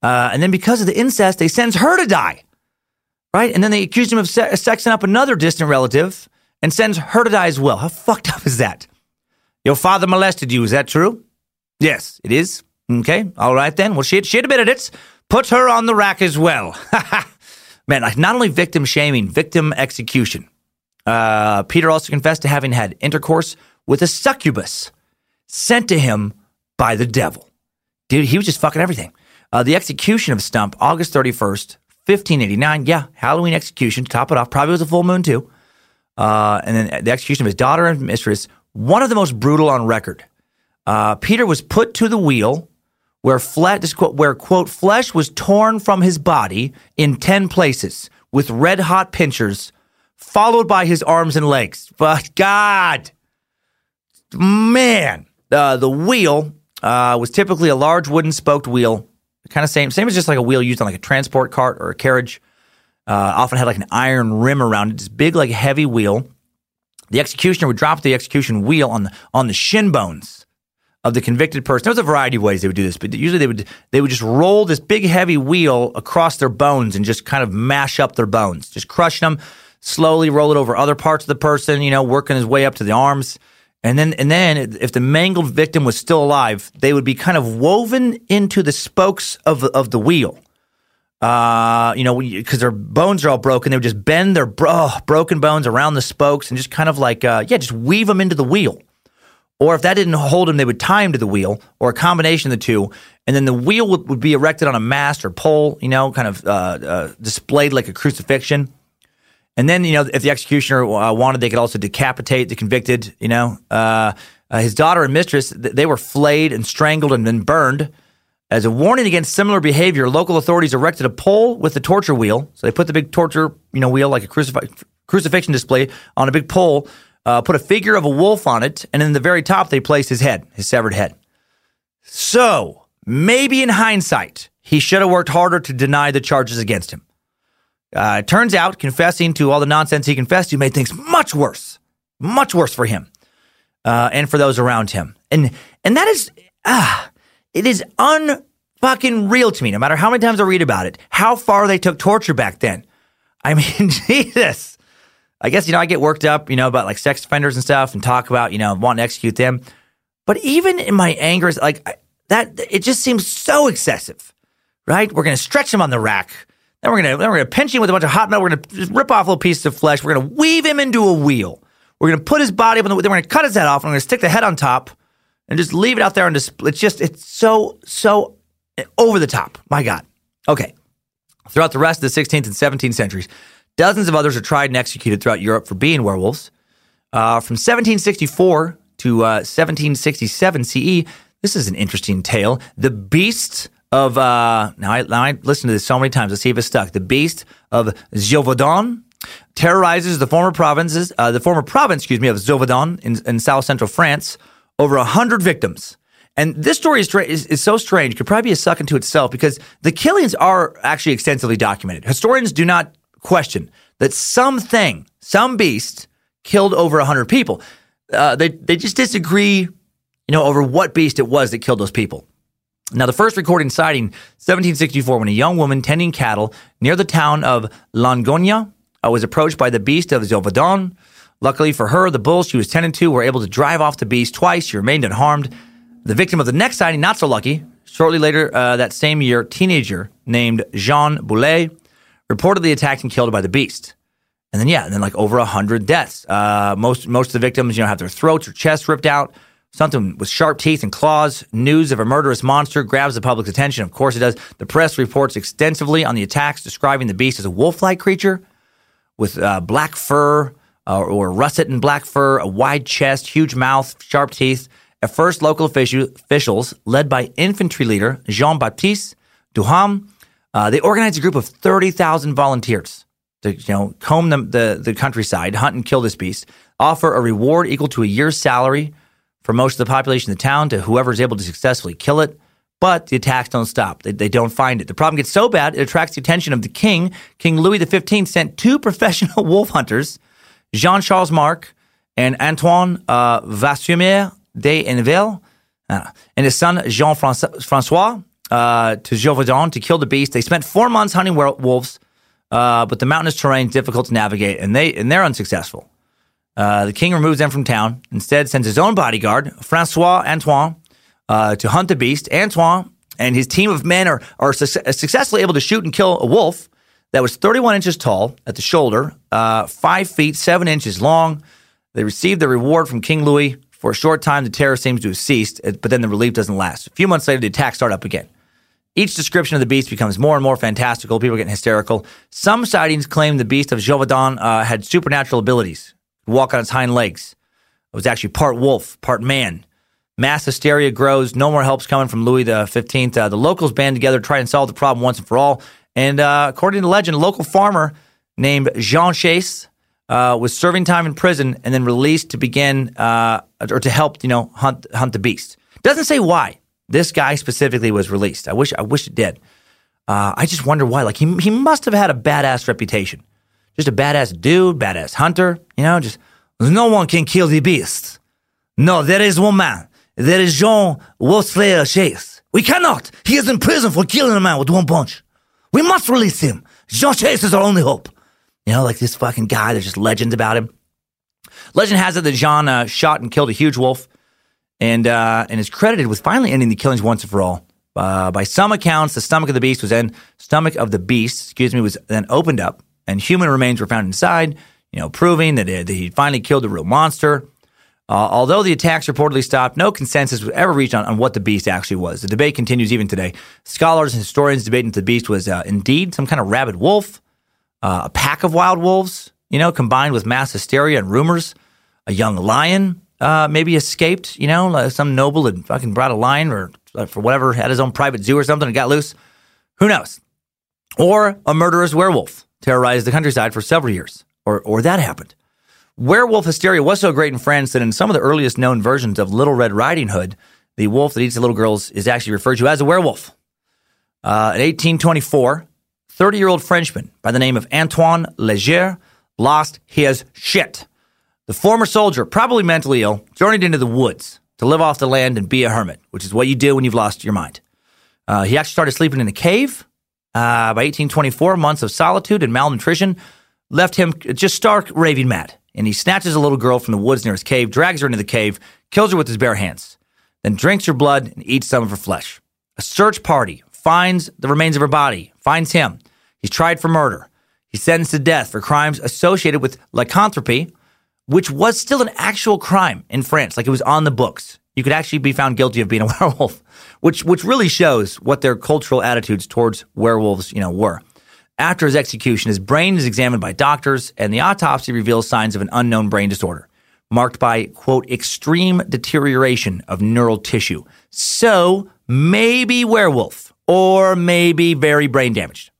Uh, and then because of the incest, they sentence her to die. Right? And then they accuse him of se- sexing up another distant relative and sends her to die as well. How fucked up is that? Your father molested you, is that true? Yes, it is. Okay, all right then. Well, she, she admitted it. Put her on the rack as well. (laughs) Man, not only victim shaming, victim execution. Uh, Peter also confessed to having had intercourse with a succubus sent to him by the devil. Dude, he was just fucking everything. Uh, the execution of Stump, August 31st, 1589. Yeah, Halloween execution. To top it off, probably was a full moon too. Uh, and then the execution of his daughter and mistress, one of the most brutal on record. Uh, Peter was put to the wheel where, quote, where, quote, flesh was torn from his body in 10 places with red hot pincers, followed by his arms and legs. But God, man, uh, the wheel uh, was typically a large wooden spoked wheel, kind of same, same as just like a wheel used on like a transport cart or a carriage. Uh, often had like an iron rim around it, this big, like heavy wheel. The executioner would drop the execution wheel on the on the shin bones of the convicted person. There was a variety of ways they would do this, but usually they would they would just roll this big heavy wheel across their bones and just kind of mash up their bones, just crush them, slowly roll it over other parts of the person, you know, working his way up to the arms. And then and then if the mangled victim was still alive, they would be kind of woven into the spokes of of the wheel. Uh, you know, because their bones are all broken, they would just bend their bro- oh, broken bones around the spokes and just kind of like, uh, yeah, just weave them into the wheel. Or if that didn't hold them, they would tie him to the wheel or a combination of the two. And then the wheel would, would be erected on a mast or pole, you know, kind of uh, uh, displayed like a crucifixion. And then, you know, if the executioner uh, wanted, they could also decapitate the convicted, you know. Uh, uh, his daughter and mistress, they were flayed and strangled and then burned. As a warning against similar behavior, local authorities erected a pole with the torture wheel. So they put the big torture, you know, wheel like a crucif- crucifixion display on a big pole, uh, put a figure of a wolf on it, and in the very top they placed his head, his severed head. So maybe in hindsight, he should have worked harder to deny the charges against him. Uh, it turns out, confessing to all the nonsense he confessed to made things much worse, much worse for him uh, and for those around him. And and that is ah, it is unfucking real to me. No matter how many times I read about it, how far they took torture back then. (laughs) I mean, (laughs) Jesus. I guess you know I get worked up, you know, about like sex offenders and stuff, and talk about you know wanting to execute them. But even in my anger, like I, that, it just seems so excessive, right? We're gonna stretch him on the rack. Then we're gonna then we're gonna pinch him with a bunch of hot metal. We're gonna rip off little pieces of flesh. We're gonna weave him into a wheel. We're gonna put his body up on the. Then we're gonna cut his head off. And we're gonna stick the head on top and just leave it out there on display. It's just, it's so, so over the top. My God. Okay. Throughout the rest of the 16th and 17th centuries, dozens of others are tried and executed throughout Europe for being werewolves. Uh, from 1764 to uh, 1767 CE, this is an interesting tale. The beast of, uh, now, I, now I listened to this so many times. Let's see if it's stuck. The beast of Gévaudan terrorizes the former provinces, uh, the former province, excuse me, of Gévaudan in, in south central France over 100 victims. And this story is, is, is, so strange, could probably be a suck into itself because the killings are actually extensively documented. Historians do not question that something, some beast, killed over 100 people. Uh, they, they just disagree, you know, over what beast it was that killed those people. Now, the first recorded sighting, 1764, when a young woman tending cattle near the town of Langogne uh, was approached by the beast of Gévaudan. Luckily for her, the bulls she was tending to were able to drive off the beast twice. She remained unharmed. The victim of the next sighting, not so lucky. Shortly later uh, that same year, teenager named Jean Boulet reportedly attacked and killed by the beast. And then, yeah, and then like over a hundred deaths. Uh, most most of the victims, you know, have their throats or chests ripped out. Something with sharp teeth and claws. News of a murderous monster grabs the public's attention. Of course, it does. The press reports extensively on the attacks, describing the beast as a wolf-like creature with uh, black fur uh, or russet and black fur, a wide chest, huge mouth, sharp teeth. At first, local officials, led by infantry leader Jean Baptiste Duham, uh, they organized a group of 30,000 volunteers to you know comb the, the, the countryside, hunt and kill this beast, offer a reward equal to a year's salary for most of the population of the town to whoever is able to successfully kill it. But the attacks don't stop. They, they don't find it. The problem gets so bad, it attracts the attention of the king. King Louis XV sent two (laughs) professional wolf hunters, Jean Charles Marc and Antoine uh, Vassumier de Henneville, uh, and his son Jean Francois uh, to Gévaudan to kill the beast. They spent four months hunting wolves, uh, but the mountainous terrain is difficult to navigate, and they and they're unsuccessful. Uh, the king removes them from town. Instead, sends his own bodyguard, Francois Antoine, uh, to hunt the beast. Antoine and his team of men are, are su- successfully able to shoot and kill a wolf that was 31 inches tall at the shoulder, uh, 5 feet 7 inches long. They received the reward from King Louis. For a short time, the terror seems to have ceased, but then the relief doesn't last. A few months later, the attacks start up again. Each description of the beast becomes more and more fantastical. People are getting hysterical. Some sightings claim the beast of Gévaudan uh, had supernatural abilities walk on its hind legs. It was actually part wolf, part man. Mass hysteria grows. No more help's coming from Louis the Fifteenth. Uh, the locals band together to try and solve the problem once and for all. And uh, according to legend, a local farmer named Jean Chase uh, was serving time in prison and then released to begin uh, or to help, you know, hunt hunt the beast. Doesn't say why this guy specifically was released. I wish I wish it did. Uh, I just wonder why. Like he he must have had a badass reputation just a badass dude, badass hunter, you know, just no one can kill the beast. No, there is one man. There is Jean Wolfslayer Chase. We cannot. He is in prison for killing a man with one punch. We must release him. Jean Chase is our only hope. You know, like this fucking guy, there's just legends about him. Legend has it that Jean uh, shot and killed a huge wolf and, uh, and is credited with finally ending the killings once and for all. Uh, by some accounts, the stomach of the beast was then, stomach of the beast, excuse me, was then opened up and human remains were found inside, you know, proving that, it, that he finally killed the real monster. Uh, although the attacks reportedly stopped, no consensus was ever reached on, on, what the beast actually was. The debate continues even today. Scholars and historians debate if the beast was uh, indeed some kind of rabid wolf, uh, a pack of wild wolves, you know, combined with mass hysteria and rumors. A young lion uh, maybe escaped, you know, some noble had fucking brought a lion or uh, for whatever, had his own private zoo or something and got loose. Who knows? Or a murderous werewolf terrorized the countryside for several years, or, or that happened. Werewolf hysteria was so great in France that in some of the earliest known versions of Little Red Riding Hood, the wolf that eats the little girls is actually referred to as a werewolf. Uh, in 1824, 30 year old Frenchman by the name of Antoine Leger lost his shit. The former soldier, probably mentally ill, journeyed into the woods to live off the land and be a hermit, which is what you do when you've lost your mind. Uh, he actually started sleeping in a cave uh, by 1824, months of solitude and malnutrition left him just stark raving mad. And he snatches a little girl from the woods near his cave, drags her into the cave, kills her with his bare hands, then drinks her blood and eats some of her flesh. A search party finds the remains of her body, finds him. He's tried for murder. He's sentenced to death for crimes associated with lycanthropy, which was still an actual crime in France. Like it was on the books. You could actually be found guilty of being a (laughs) werewolf which which really shows what their cultural attitudes towards werewolves, you know, were. After his execution, his brain is examined by doctors, and the autopsy reveals signs of an unknown brain disorder, marked by quote extreme deterioration of neural tissue. So maybe werewolf, or maybe very brain damaged.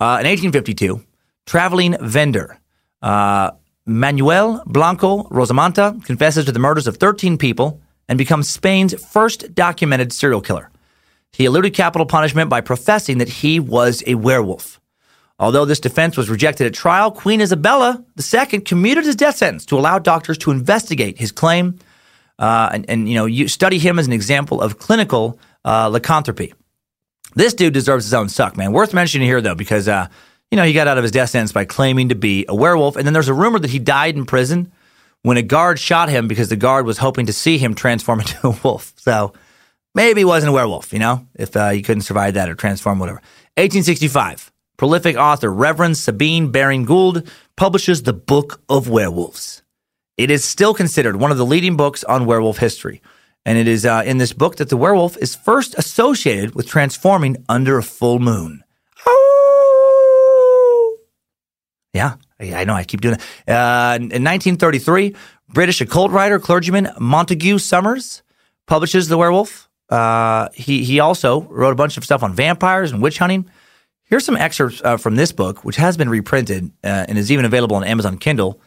Uh, in 1852, traveling vendor uh, Manuel Blanco Rosamanta confesses to the murders of 13 people and becomes Spain's first documented serial killer. He eluded capital punishment by professing that he was a werewolf. Although this defense was rejected at trial, Queen Isabella II commuted his death sentence to allow doctors to investigate his claim uh, and, and, you know you study him as an example of clinical uh, lycanthropy. This dude deserves his own suck, man. Worth mentioning here though, because uh, you know he got out of his death sentence by claiming to be a werewolf, and then there's a rumor that he died in prison when a guard shot him because the guard was hoping to see him transform (laughs) into a wolf. So maybe he wasn't a werewolf, you know, if uh, he couldn't survive that or transform, whatever. 1865. Prolific author Reverend Sabine Baring Gould publishes the Book of Werewolves. It is still considered one of the leading books on werewolf history. And it is uh, in this book that the werewolf is first associated with transforming under a full moon. Yeah, I know. I keep doing it. Uh, in 1933, British occult writer, clergyman Montague Summers publishes The Werewolf. Uh, he, he also wrote a bunch of stuff on vampires and witch hunting. Here's some excerpts uh, from this book, which has been reprinted uh, and is even available on Amazon Kindle.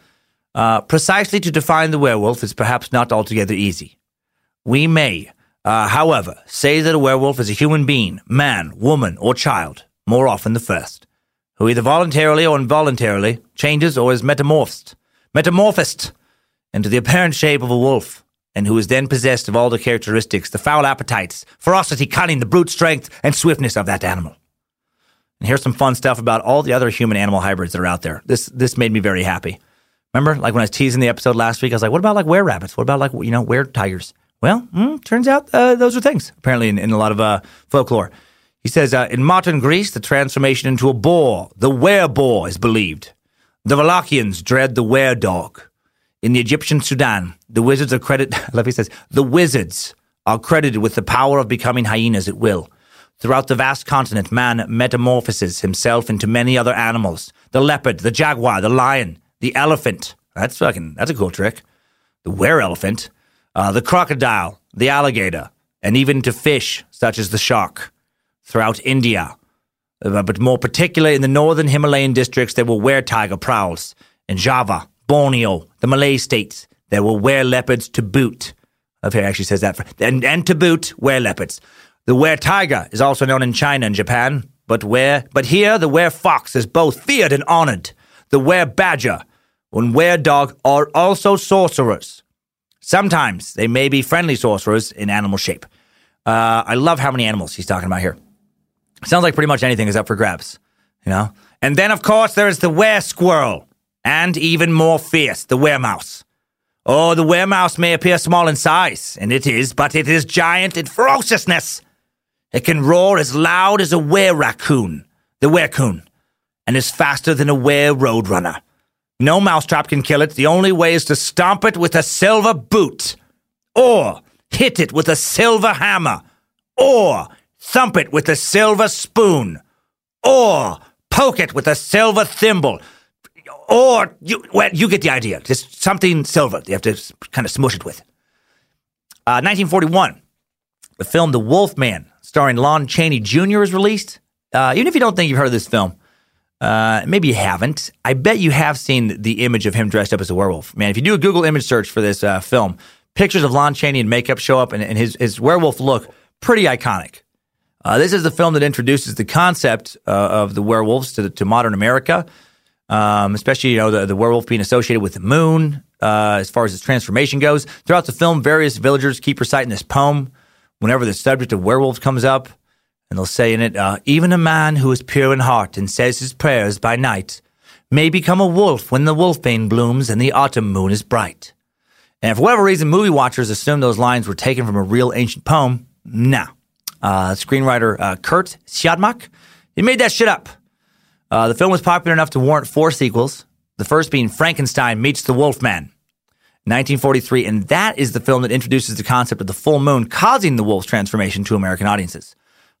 Uh, precisely to define the werewolf is perhaps not altogether easy. We may, uh, however, say that a werewolf is a human being, man, woman, or child, more often the first, who either voluntarily or involuntarily changes or is metamorphosed, metamorphosed into the apparent shape of a wolf, and who is then possessed of all the characteristics, the foul appetites, ferocity, cunning, the brute strength, and swiftness of that animal. And here's some fun stuff about all the other human animal hybrids that are out there. This this made me very happy. Remember, like when I was teasing the episode last week, I was like, "What about like were rabbits? What about like you know were tigers?" Well, mm, turns out uh, those are things apparently in, in a lot of uh, folklore. He says uh, in modern Greece, the transformation into a boar, the were boar, is believed. The Wallachians dread the were dog. In the Egyptian Sudan, the wizards are credited. (laughs) He says the wizards are credited with the power of becoming hyenas at will. Throughout the vast continent, man metamorphoses himself into many other animals the leopard, the jaguar, the lion, the elephant. That's fucking, that's a cool trick. The were elephant, uh, the crocodile, the alligator, and even to fish such as the shark. Throughout India, uh, but more particularly in the northern Himalayan districts, there will were tiger prowls. In Java, Borneo, the Malay states, there will were leopards to boot. Okay, actually says that. For, and, and to boot, were leopards. The were tiger is also known in China and Japan, but where but here the were fox is both feared and honored. The were badger and were dog are also sorcerers. Sometimes they may be friendly sorcerers in animal shape. Uh, I love how many animals he's talking about here. Sounds like pretty much anything is up for grabs, you know. And then of course there is the were squirrel, and even more fierce, the were mouse. Oh, the were mouse may appear small in size, and it is, but it is giant in ferociousness. It can roar as loud as a were raccoon, the werecoon, and is faster than a were roadrunner. No mousetrap can kill it. The only way is to stomp it with a silver boot, or hit it with a silver hammer, or thump it with a silver spoon, or poke it with a silver thimble, or you, well, you get the idea. Just something silver. You have to kind of smush it with. Uh, 1941, the film The Wolf Man starring Lon Chaney Jr., is released. Uh, even if you don't think you've heard of this film, uh, maybe you haven't. I bet you have seen the image of him dressed up as a werewolf. Man, if you do a Google image search for this uh, film, pictures of Lon Chaney in makeup show up, and, and his, his werewolf look pretty iconic. Uh, this is the film that introduces the concept uh, of the werewolves to, to modern America, um, especially you know the, the werewolf being associated with the moon. Uh, as far as its transformation goes, throughout the film, various villagers keep reciting this poem whenever the subject of werewolves comes up, and they'll say in it, uh, even a man who is pure in heart and says his prayers by night may become a wolf when the wolfbane blooms and the autumn moon is bright. And for whatever reason, movie watchers assume those lines were taken from a real ancient poem. Nah. Uh, screenwriter uh, Curt Siodmak, he made that shit up. Uh, the film was popular enough to warrant four sequels, the first being Frankenstein Meets the Wolfman. 1943, and that is the film that introduces the concept of the full moon causing the wolf's transformation to American audiences.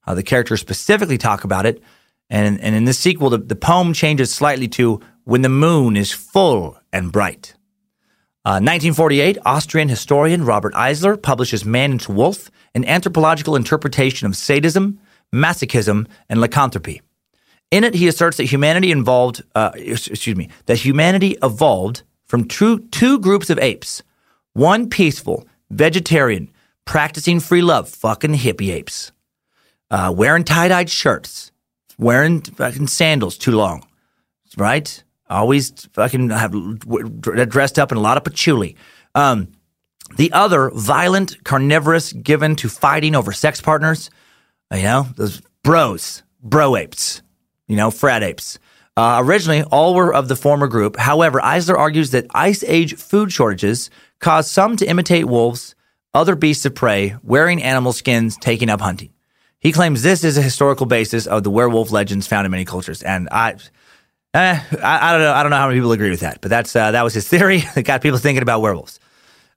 Uh, the characters specifically talk about it, and, and in this sequel, the, the poem changes slightly to when the moon is full and bright. Uh, 1948, Austrian historian Robert Eisler publishes Man into Wolf, an anthropological interpretation of sadism, masochism, and lycanthropy. In it, he asserts that humanity involved, uh, excuse me, that humanity evolved from two, two groups of apes. One peaceful, vegetarian, practicing free love, fucking hippie apes, uh, wearing tie dyed shirts, wearing fucking sandals too long, right? Always fucking have dressed up in a lot of patchouli. Um, the other violent carnivorous given to fighting over sex partners, you know, those bros, bro apes, you know, frat apes. Uh, originally, all were of the former group. However, Eisler argues that ice age food shortages caused some to imitate wolves, other beasts of prey, wearing animal skins, taking up hunting. He claims this is a historical basis of the werewolf legends found in many cultures, and I, eh, I, I, don't know, I don't know how many people agree with that, but that's uh, that was his theory (laughs) that got people thinking about werewolves.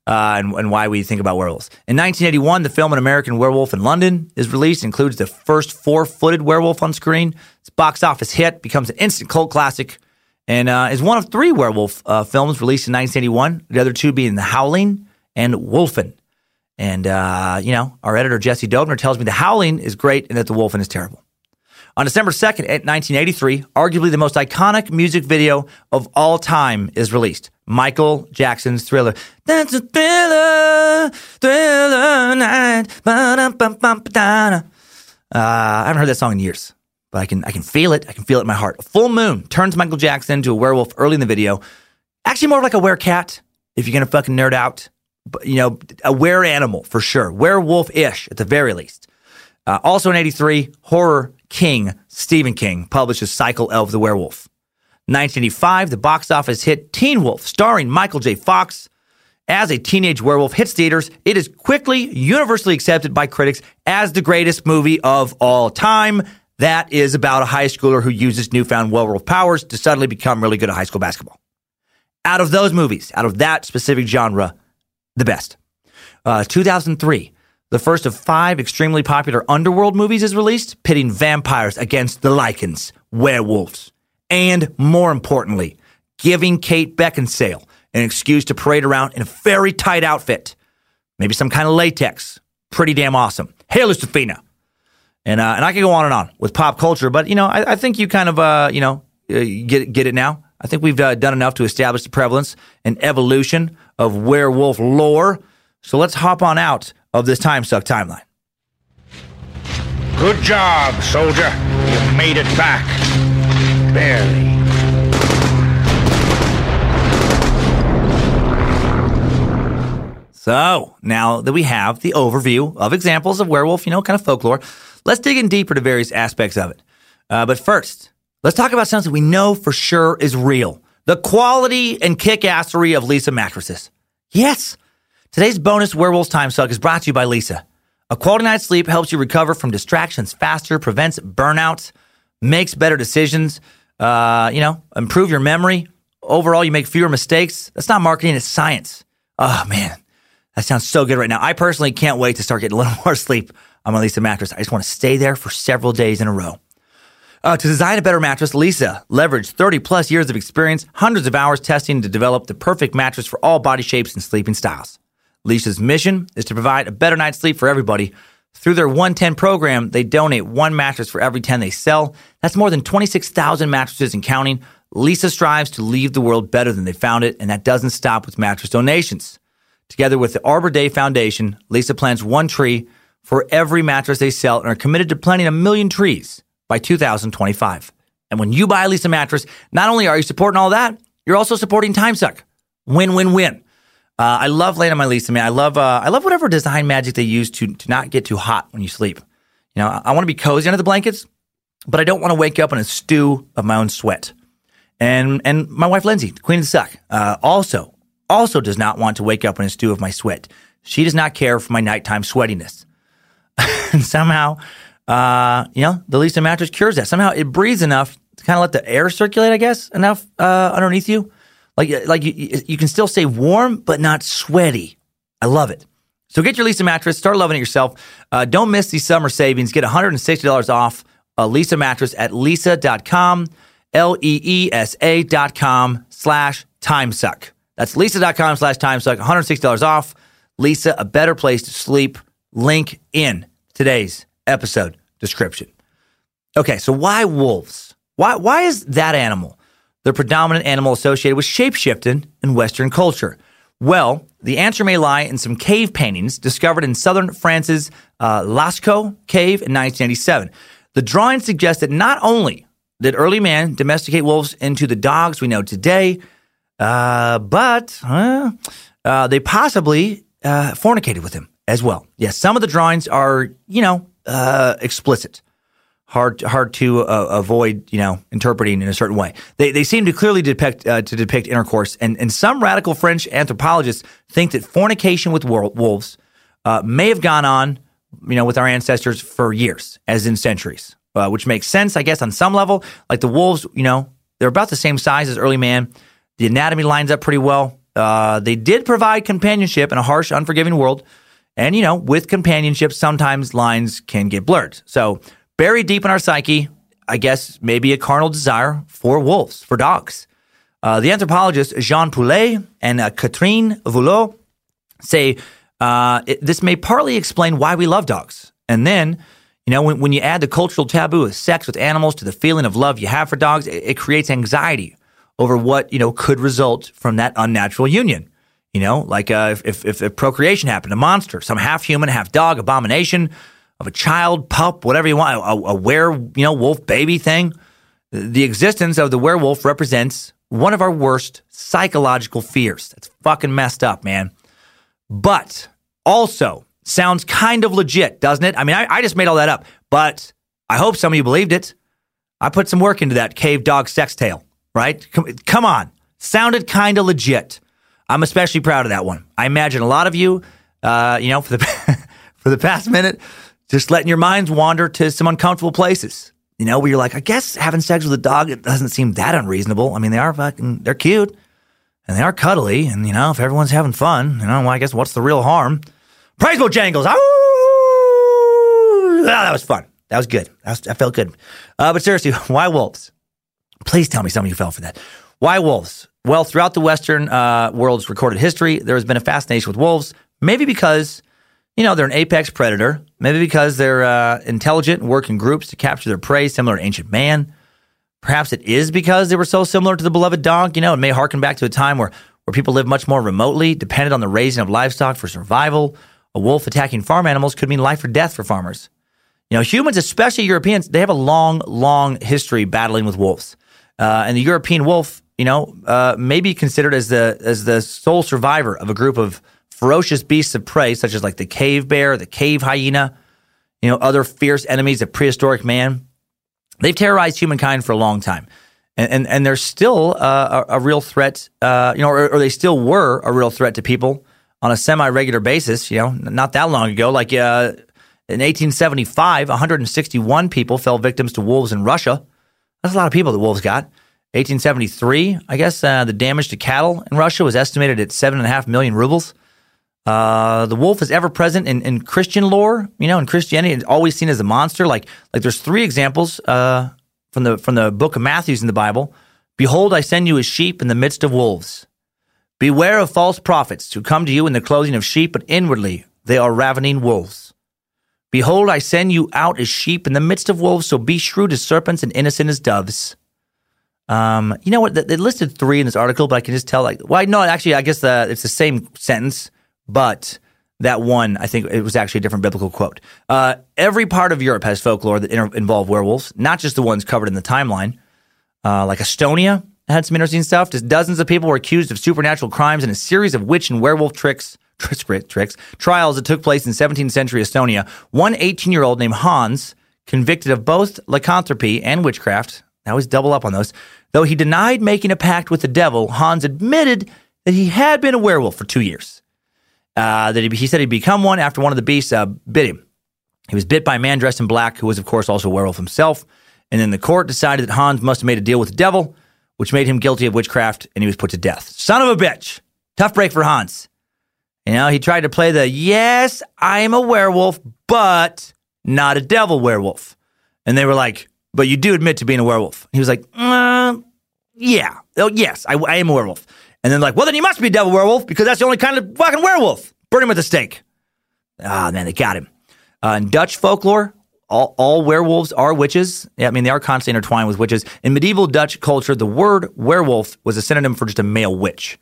Uh, and, and, why we think about werewolves. In 1981, the film An American Werewolf in London is released, includes the first four footed werewolf on screen. It's box office hit, becomes an instant cult classic, and uh, is one of three werewolf uh, films released in 1981, the other two being The Howling and Wolfen. And, uh, you know, our editor, Jesse Dobner, tells me The Howling is great and that The Wolfen is terrible. On December 2nd, 1983, arguably the most iconic music video of all time is released. Michael Jackson's Thriller. That's a thriller, thriller night. Uh, I haven't heard that song in years, but I can I can feel it. I can feel it in my heart. A full moon turns Michael Jackson into a werewolf early in the video. Actually, more like a werecat. If you're gonna fucking nerd out, but you know, a were animal for sure, werewolf ish at the very least. Uh, also in '83, horror king Stephen King publishes Cycle of the Werewolf. 1985, the box office hit Teen Wolf, starring Michael J. Fox. As a teenage werewolf hits theaters, it is quickly universally accepted by critics as the greatest movie of all time. That is about a high schooler who uses newfound werewolf powers to suddenly become really good at high school basketball. Out of those movies, out of that specific genre, the best. Uh, 2003, the first of five extremely popular underworld movies is released, pitting vampires against the Lycans, werewolves and more importantly, giving Kate Beckinsale an excuse to parade around in a very tight outfit, maybe some kind of latex. Pretty damn awesome. Hey, Lucifina. And, uh, and I could go on and on with pop culture, but you know, I, I think you kind of, uh, you know, uh, get, get it now. I think we've uh, done enough to establish the prevalence and evolution of werewolf lore. So let's hop on out of this time suck timeline. Good job, soldier. You made it back. Barely. So now that we have the overview of examples of werewolf, you know, kind of folklore, let's dig in deeper to various aspects of it. Uh, but first, let's talk about something we know for sure is real the quality and kick-assery of Leesa mattresses. Yes, today's bonus Werewolves Time Suck is brought to you by Leesa. A quality night's sleep helps you recover from distractions faster, prevents burnout, makes better decisions, uh, you know, improve your memory. Overall, you make fewer mistakes. That's not marketing, it's science. Oh, man. That sounds so good right now. I personally can't wait to start getting a little (laughs) more sleep on my Leesa mattress. I just want to stay there for several days in a row. Uh, to design a better mattress, Leesa leveraged 30 plus years of experience, hundreds of hours testing to develop the perfect mattress for all body shapes and sleeping styles. Leesa's mission is to provide a better night's sleep for everybody through their 110 program, they donate one mattress for every 10 they sell. That's more than 26,000 mattresses and counting. Leesa strives to leave the world better than they found it, and that doesn't stop with mattress donations. Together with the Arbor Day Foundation, Leesa plants one tree for every mattress they sell and are committed to planting a million trees by 2025. And when you buy a Leesa mattress, not only are you supporting all that, you're also supporting TimeSuck. Win, win, win. Uh, I love laying on my Leesa, man. I love uh, I love whatever design magic they use to to not get too hot when you sleep. You know, I, I want to be cozy under the blankets, but I don't want to wake up in a stew of my own sweat. And and my wife Lindsay, the queen of the suck, uh, also also does not want to wake up in a stew of my sweat. She does not care for my nighttime sweatiness. (laughs) and somehow, uh, you know, the Leesa mattress cures that. Somehow it breathes enough to kind of let the air circulate, I guess, enough uh, underneath you like, like you, you can still stay warm, but not sweaty. I love it. So get your Leesa mattress. Start loving it yourself. Uh, don't miss these summer savings. Get $160 off a Leesa mattress at leesa.com, L E E S A.com slash timesuck. That's leesa.com slash timesuck. $160 off. Leesa, a better place to sleep. Link in today's episode description. Okay, so why wolves? Why, why is that animal the predominant animal associated with shapeshifting in Western culture? Well, the answer may lie in some cave paintings discovered in southern France's uh, Lascaux cave in 1987. The drawing suggests that not only did early man domesticate wolves into the dogs we know today, uh, but uh, uh, they possibly uh, fornicated with him as well. Yes, some of the drawings are, you know, uh, explicit hard hard to uh, avoid you know interpreting in a certain way. They, they seem to clearly depict uh, to depict intercourse, and and some radical French anthropologists think that fornication with wolves uh, may have gone on you know with our ancestors for years, as in centuries, uh, which makes sense, I guess, on some level. Like the wolves, you know, they're about the same size as early man. The anatomy lines up pretty well. Uh, they did provide companionship in a harsh, unforgiving world. And, you know, with companionship, sometimes lines can get blurred. So buried deep in our psyche, I guess maybe a carnal desire for wolves, for dogs. Uh, the anthropologists Jean Poulet and uh, Catherine Voulot say uh, it, this may partly explain why we love dogs. And then, you know, when, when you add the cultural taboo of sex with animals to the feeling of love you have for dogs, it, it creates anxiety over what, you know, could result from that unnatural union. You know, like uh, if, if, if procreation happened, a monster, some half human, half dog abomination of a child, pup, whatever you want, a, a were, you know, wolf baby thing. The existence of the werewolf represents one of our worst psychological fears. That's fucking messed up, man. But also sounds kind of legit, doesn't it? I mean, I, I just made all that up, but I hope some of you believed it. I put some work into that cave dog sex tale, right? Come, come on. Sounded kind of legit. I'm especially proud of that one. I imagine a lot of you, uh, you know, for the (laughs) for the past minute, just letting your minds wander to some uncomfortable places. You know, where you're like, I guess having sex with a dog it doesn't seem that unreasonable. I mean, they are fucking, they're cute and they are cuddly. And, you know, if everyone's having fun, you know, well, I guess what's the real harm? Praise Bojangles. Ah, that was fun. That was good. That, was, that felt good. Uh, but seriously, (laughs) why wolves? Please tell me some of you fell for that. Why wolves? Well, throughout the Western uh, world's recorded history, there has been a fascination with wolves, maybe because you know, they're an apex predator, maybe because they're uh, intelligent and work in groups to capture their prey, similar to ancient man. Perhaps it is because they were so similar to the beloved dog. You know, it may harken back to a time where, where people lived much more remotely, dependent on the raising of livestock for survival. A wolf attacking farm animals could mean life or death for farmers. You know, humans, especially Europeans, they have a long, long history battling with wolves. Uh, and the European wolf, you know, uh, may be considered as the as the sole survivor of a group of ferocious beasts of prey, such as like the cave bear, the cave hyena, you know, other fierce enemies of prehistoric man. They've terrorized humankind for a long time. And, and, and they're still uh, a, a, real threat, uh, you know, or, or, they still were a real threat to people on a semi regular basis, you know, not that long ago. Like uh, in 1875, 161 people fell victims to wolves in Russia. That's a lot of people the wolves got. 1873, I guess uh, the damage to cattle in Russia was estimated at seven and a half million rubles. Uh, the wolf is ever present in, in Christian lore. You know, in Christianity, it's always seen as a monster. Like, like there's three examples uh, from the from the book of Matthew's in the Bible. Behold, I send you as sheep in the midst of wolves. Beware of false prophets who come to you in the clothing of sheep, but inwardly they are ravening wolves. Behold, I send you out as sheep in the midst of wolves, so be shrewd as serpents and innocent as doves. Um, you know what? They listed three in this article, but I can just tell. Like, well, no, actually, I guess uh, it's the same sentence but that one, I think it was actually a different biblical quote. Uh, every part of Europe has folklore that inter- involve werewolves, not just the ones covered in the timeline. Uh, like Estonia had some interesting stuff. Just dozens of people were accused of supernatural crimes in a series of witch and werewolf (laughs) tricks, tricks, tricks trials that took place in 17th century Estonia. One 18 year old named Hans, convicted of both lycanthropy and witchcraft, I always double up on those. Though he denied making a pact with the devil, Hans admitted that he had been a werewolf for two years. Uh, that he, he, said he'd become one after one of the beasts uh, bit him. He was bit by a man dressed in black, who was, of course, also a werewolf himself. And then the court decided that Hans must have made a deal with the devil, which made him guilty of witchcraft, and he was put to death. Son of a bitch. Tough break for Hans. You know, he tried to play the yes, I am a werewolf, but not a devil werewolf. And they were like, but you do admit to being a werewolf. He was like, uh, yeah, oh, yes, I, I am a werewolf. And then like, well, then you must be a devil werewolf because that's the only kind of fucking werewolf. Burn him at the stake. Ah, oh, man, they got him. Uh, in Dutch folklore, all, all werewolves are witches. Yeah, I mean, they are constantly intertwined with witches. In medieval Dutch culture, the word werewolf was a synonym for just a male witch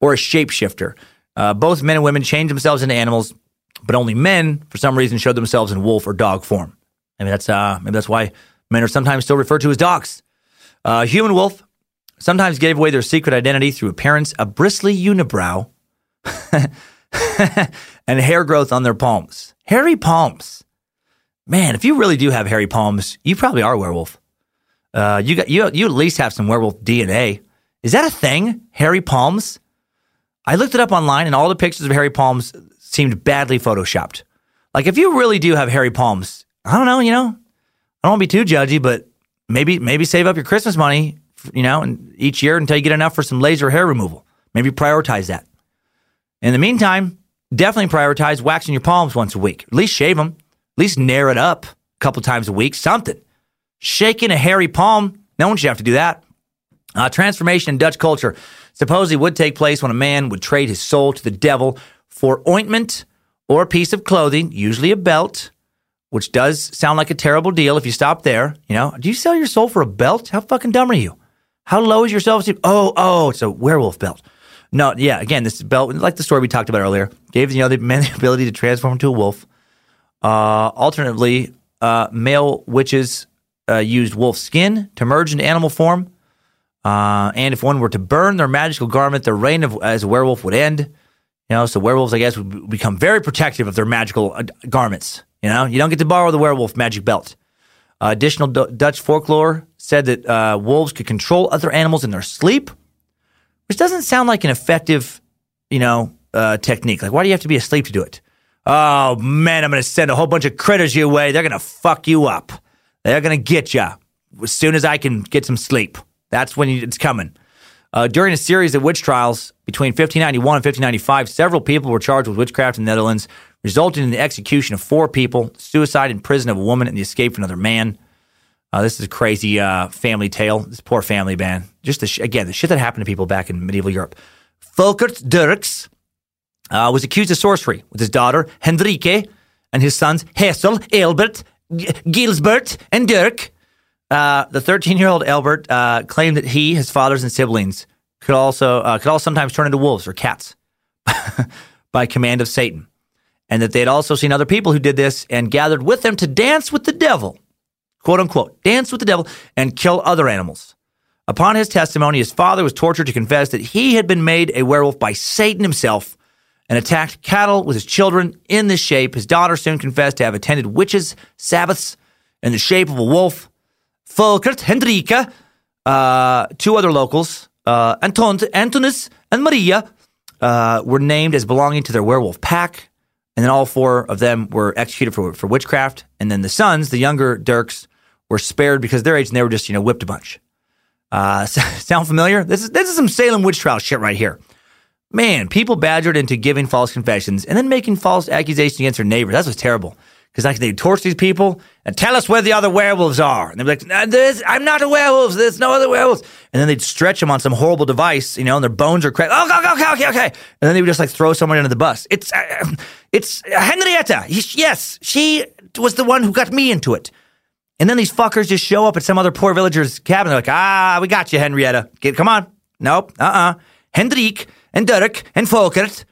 or a shapeshifter. Uh, both men and women changed themselves into animals, but only men, for some reason, showed themselves in wolf or dog form. Maybe that's uh, maybe that's why men are sometimes still referred to as dogs. Uh, human wolf sometimes gave away their secret identity through appearance, a bristly unibrow, (laughs) and hair growth on their palms. Hairy palms. Man, if you really do have hairy palms, you probably are a werewolf. Uh, you got you you at least have some werewolf DNA. Is that a thing? Hairy palms? I looked it up online, and all the pictures of hairy palms seemed badly photoshopped. Like if you really do have hairy palms, I don't know. You know, I don't want to be too judgy, but maybe maybe save up your Christmas money, you know, and each year until you get enough for some laser hair removal. Maybe prioritize that. In the meantime, definitely prioritize waxing your palms once a week. At least shave them. At least nair it up a couple times a week. Something. Shaking a hairy palm. No one should have to do that. Uh, transformation in Dutch culture supposedly would take place when a man would trade his soul to the devil for ointment or a piece of clothing, usually a belt, which does sound like a terrible deal if you stop there. You know, do you sell your soul for a belt? How fucking dumb are you? How low is your self esteem? Oh, oh, it's a werewolf belt. No, yeah, again, this belt, like the story we talked about earlier, gave you know, the man (laughs) the ability to transform into a wolf. Uh, alternatively, uh, male witches uh, used wolf skin to merge into animal form. Uh, and if one were to burn their magical garment, their reign of, as a werewolf would end. You know, so werewolves, I guess, would become very protective of their magical uh, garments. You know, you don't get to borrow the werewolf magic belt. Uh, additional D- Dutch folklore said that uh, wolves could control other animals in their sleep, which doesn't sound like an effective, you know, uh, technique. Like, why do you have to be asleep to do it? Oh man, I'm going to send a whole bunch of critters your way. They're going to fuck you up. They're going to get you as soon as I can get some sleep. That's when it's coming. Uh, during a series of witch trials between 1591 and 1595, several people were charged with witchcraft in the Netherlands, resulting in the execution of four people, suicide in prison of a woman, and the escape of another man. Uh, this is a crazy uh, family tale. This poor family, man. Just the sh- again, the shit that happened to people back in medieval Europe. Volkert Dirks uh, was accused of sorcery with his daughter Hendrike and his sons Hessel, Elbert, G- Gilsbert, and Dirk. Uh, the 13 year old Albert uh, claimed that he, his fathers, and siblings could also uh, could all sometimes turn into wolves or cats (laughs) by command of Satan, and that they had also seen other people who did this and gathered with them to dance with the devil, quote unquote, dance with the devil and kill other animals. Upon his testimony, his father was tortured to confess that he had been made a werewolf by Satan himself and attacked cattle with his children in this shape. His daughter soon confessed to have attended witches' sabbaths in the shape of a wolf. Volkert, Hendrika, uh, two other locals, uh, Anton, Antonis, and Maria, uh, were named as belonging to their werewolf pack. And then all four of them were executed for, for witchcraft. And then the sons, the younger Dirks, were spared because their age and they were just, you know, whipped a bunch. Uh, (laughs) sound familiar? This is, this is some Salem witch trial shit right here. Man, people badgered into giving false confessions and then making false accusations against their neighbors. That was terrible because like they torch these people and tell us where the other werewolves are, and they'd be like, "I'm not a werewolf. There's no other werewolves." And then they'd stretch them on some horrible device, you know, and their bones are cracked. Oh, okay, okay, okay, okay. And then they would just like throw someone under the bus. It's uh, (clears throat) it's Henrietta. He, yes, she was the one who got me into it. And then these fuckers just show up at some other poor villager's cabin. They're like, "Ah, we got you, Henrietta. Get, come on." Nope. Uh uh Hendrik and Dirk and Volkert.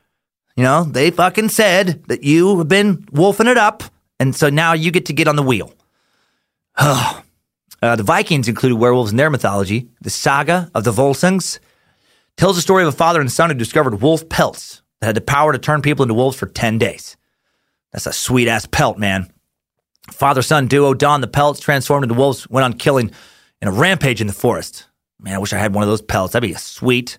You know, they fucking said that you have been wolfing it up. And so now you get to get on the wheel. (sighs) uh, the Vikings included werewolves in their mythology. The saga of the Volsungs tells the story of a father and son who discovered wolf pelts that had the power to turn people into wolves for 10 days. That's a sweet ass pelt, man. Father son duo donned the pelts, transformed into wolves, went on killing in a rampage in the forest. Man, I wish I had one of those pelts. That'd be a sweet.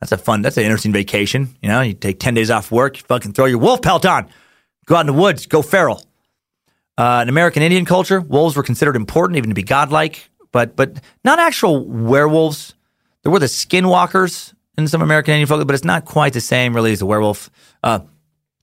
That's a fun, that's an interesting vacation. You know, you take 10 days off work, you fucking throw your wolf pelt on, go out in the woods, go feral. Uh, in American Indian culture, wolves were considered important, even to be godlike, but but not actual werewolves. There were the skinwalkers in some American Indian folk, but it's not quite the same, really, as a werewolf. Uh,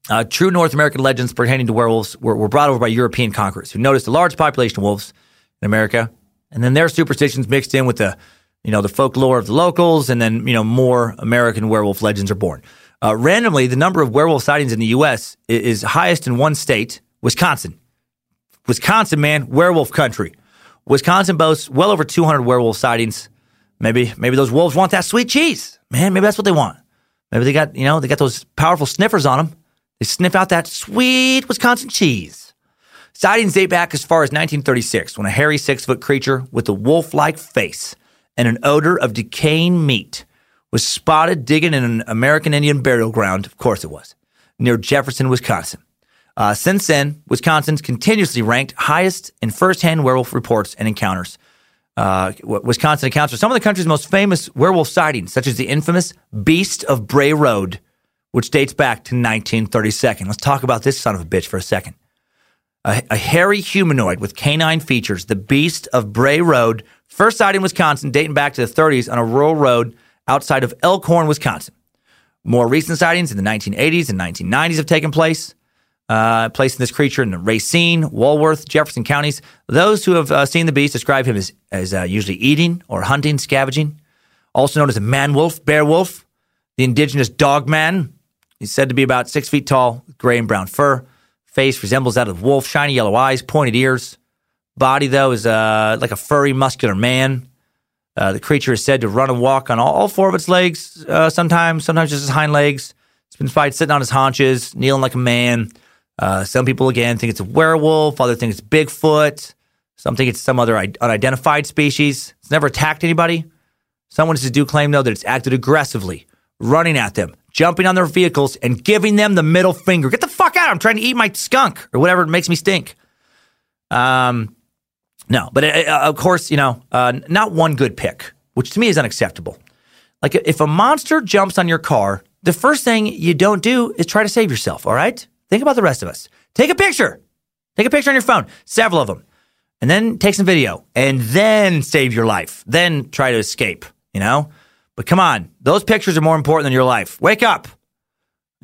uh, true North American legends pertaining to werewolves were, were brought over by European conquerors who noticed a large population of wolves in America, and then their superstitions mixed in with the you know the folklore of the locals, and then you know more American werewolf legends are born. Uh, randomly, the number of werewolf sightings in the U.S. is highest in one state, Wisconsin. Wisconsin, man, werewolf country. Wisconsin boasts well over 200 werewolf sightings. Maybe, maybe those wolves want that sweet cheese, man. Maybe that's what they want. Maybe they got, you know, they got those powerful sniffers on them. They sniff out that sweet Wisconsin cheese. Sightings date back as far as 1936 when a hairy six foot creature with a wolf like face and an odor of decaying meat was spotted digging in an American Indian burial ground. Of course it was, near Jefferson, Wisconsin. Uh, since then, Wisconsin's continuously ranked highest in firsthand werewolf reports and encounters. Uh, Wisconsin accounts for some of the country's most famous werewolf sightings, such as the infamous Beast of Bray Road, which dates back to 1932. Let's talk about this son of a bitch for a second. A, a hairy humanoid with canine features, the Beast of Bray Road, first sighted in Wisconsin, dating back to the 30s on a rural road outside of Elkhorn, Wisconsin. More recent sightings in the 1980s and 1990s have taken place uh, placing this creature in Racine, Walworth, Jefferson counties. Those who have uh, seen the beast describe him as, as uh, usually eating or hunting, scavenging. Also known as a man wolf, bear wolf, the indigenous dog man. He's said to be about six feet tall, gray and brown fur. Face resembles that of a wolf, shiny yellow eyes, pointed ears. Body, though, is uh, like a furry, muscular man. Uh, the creature is said to run and walk on all, all four of its legs uh, sometimes, sometimes just his hind legs. It's been spotted sitting on his haunches, kneeling like a man. Uh, some people, again, think it's a werewolf. Others think it's Bigfoot. Some think it's some other unidentified species. It's never attacked anybody. Some witnesses do claim, though, that it's acted aggressively, running at them, jumping on their vehicles, and giving them the middle finger. Get the fuck out. I'm trying to eat my skunk or whatever makes me stink. Um, no, but uh, uh, of course, you know, uh, not one good pick, which to me is unacceptable. Like if a monster jumps on your car, the first thing you don't do is try to save yourself, all right? Think about the rest of us. Take a picture. Take a picture on your phone, several of them, and then take some video and then save your life. Then try to escape, you know? But come on, those pictures are more important than your life. Wake up.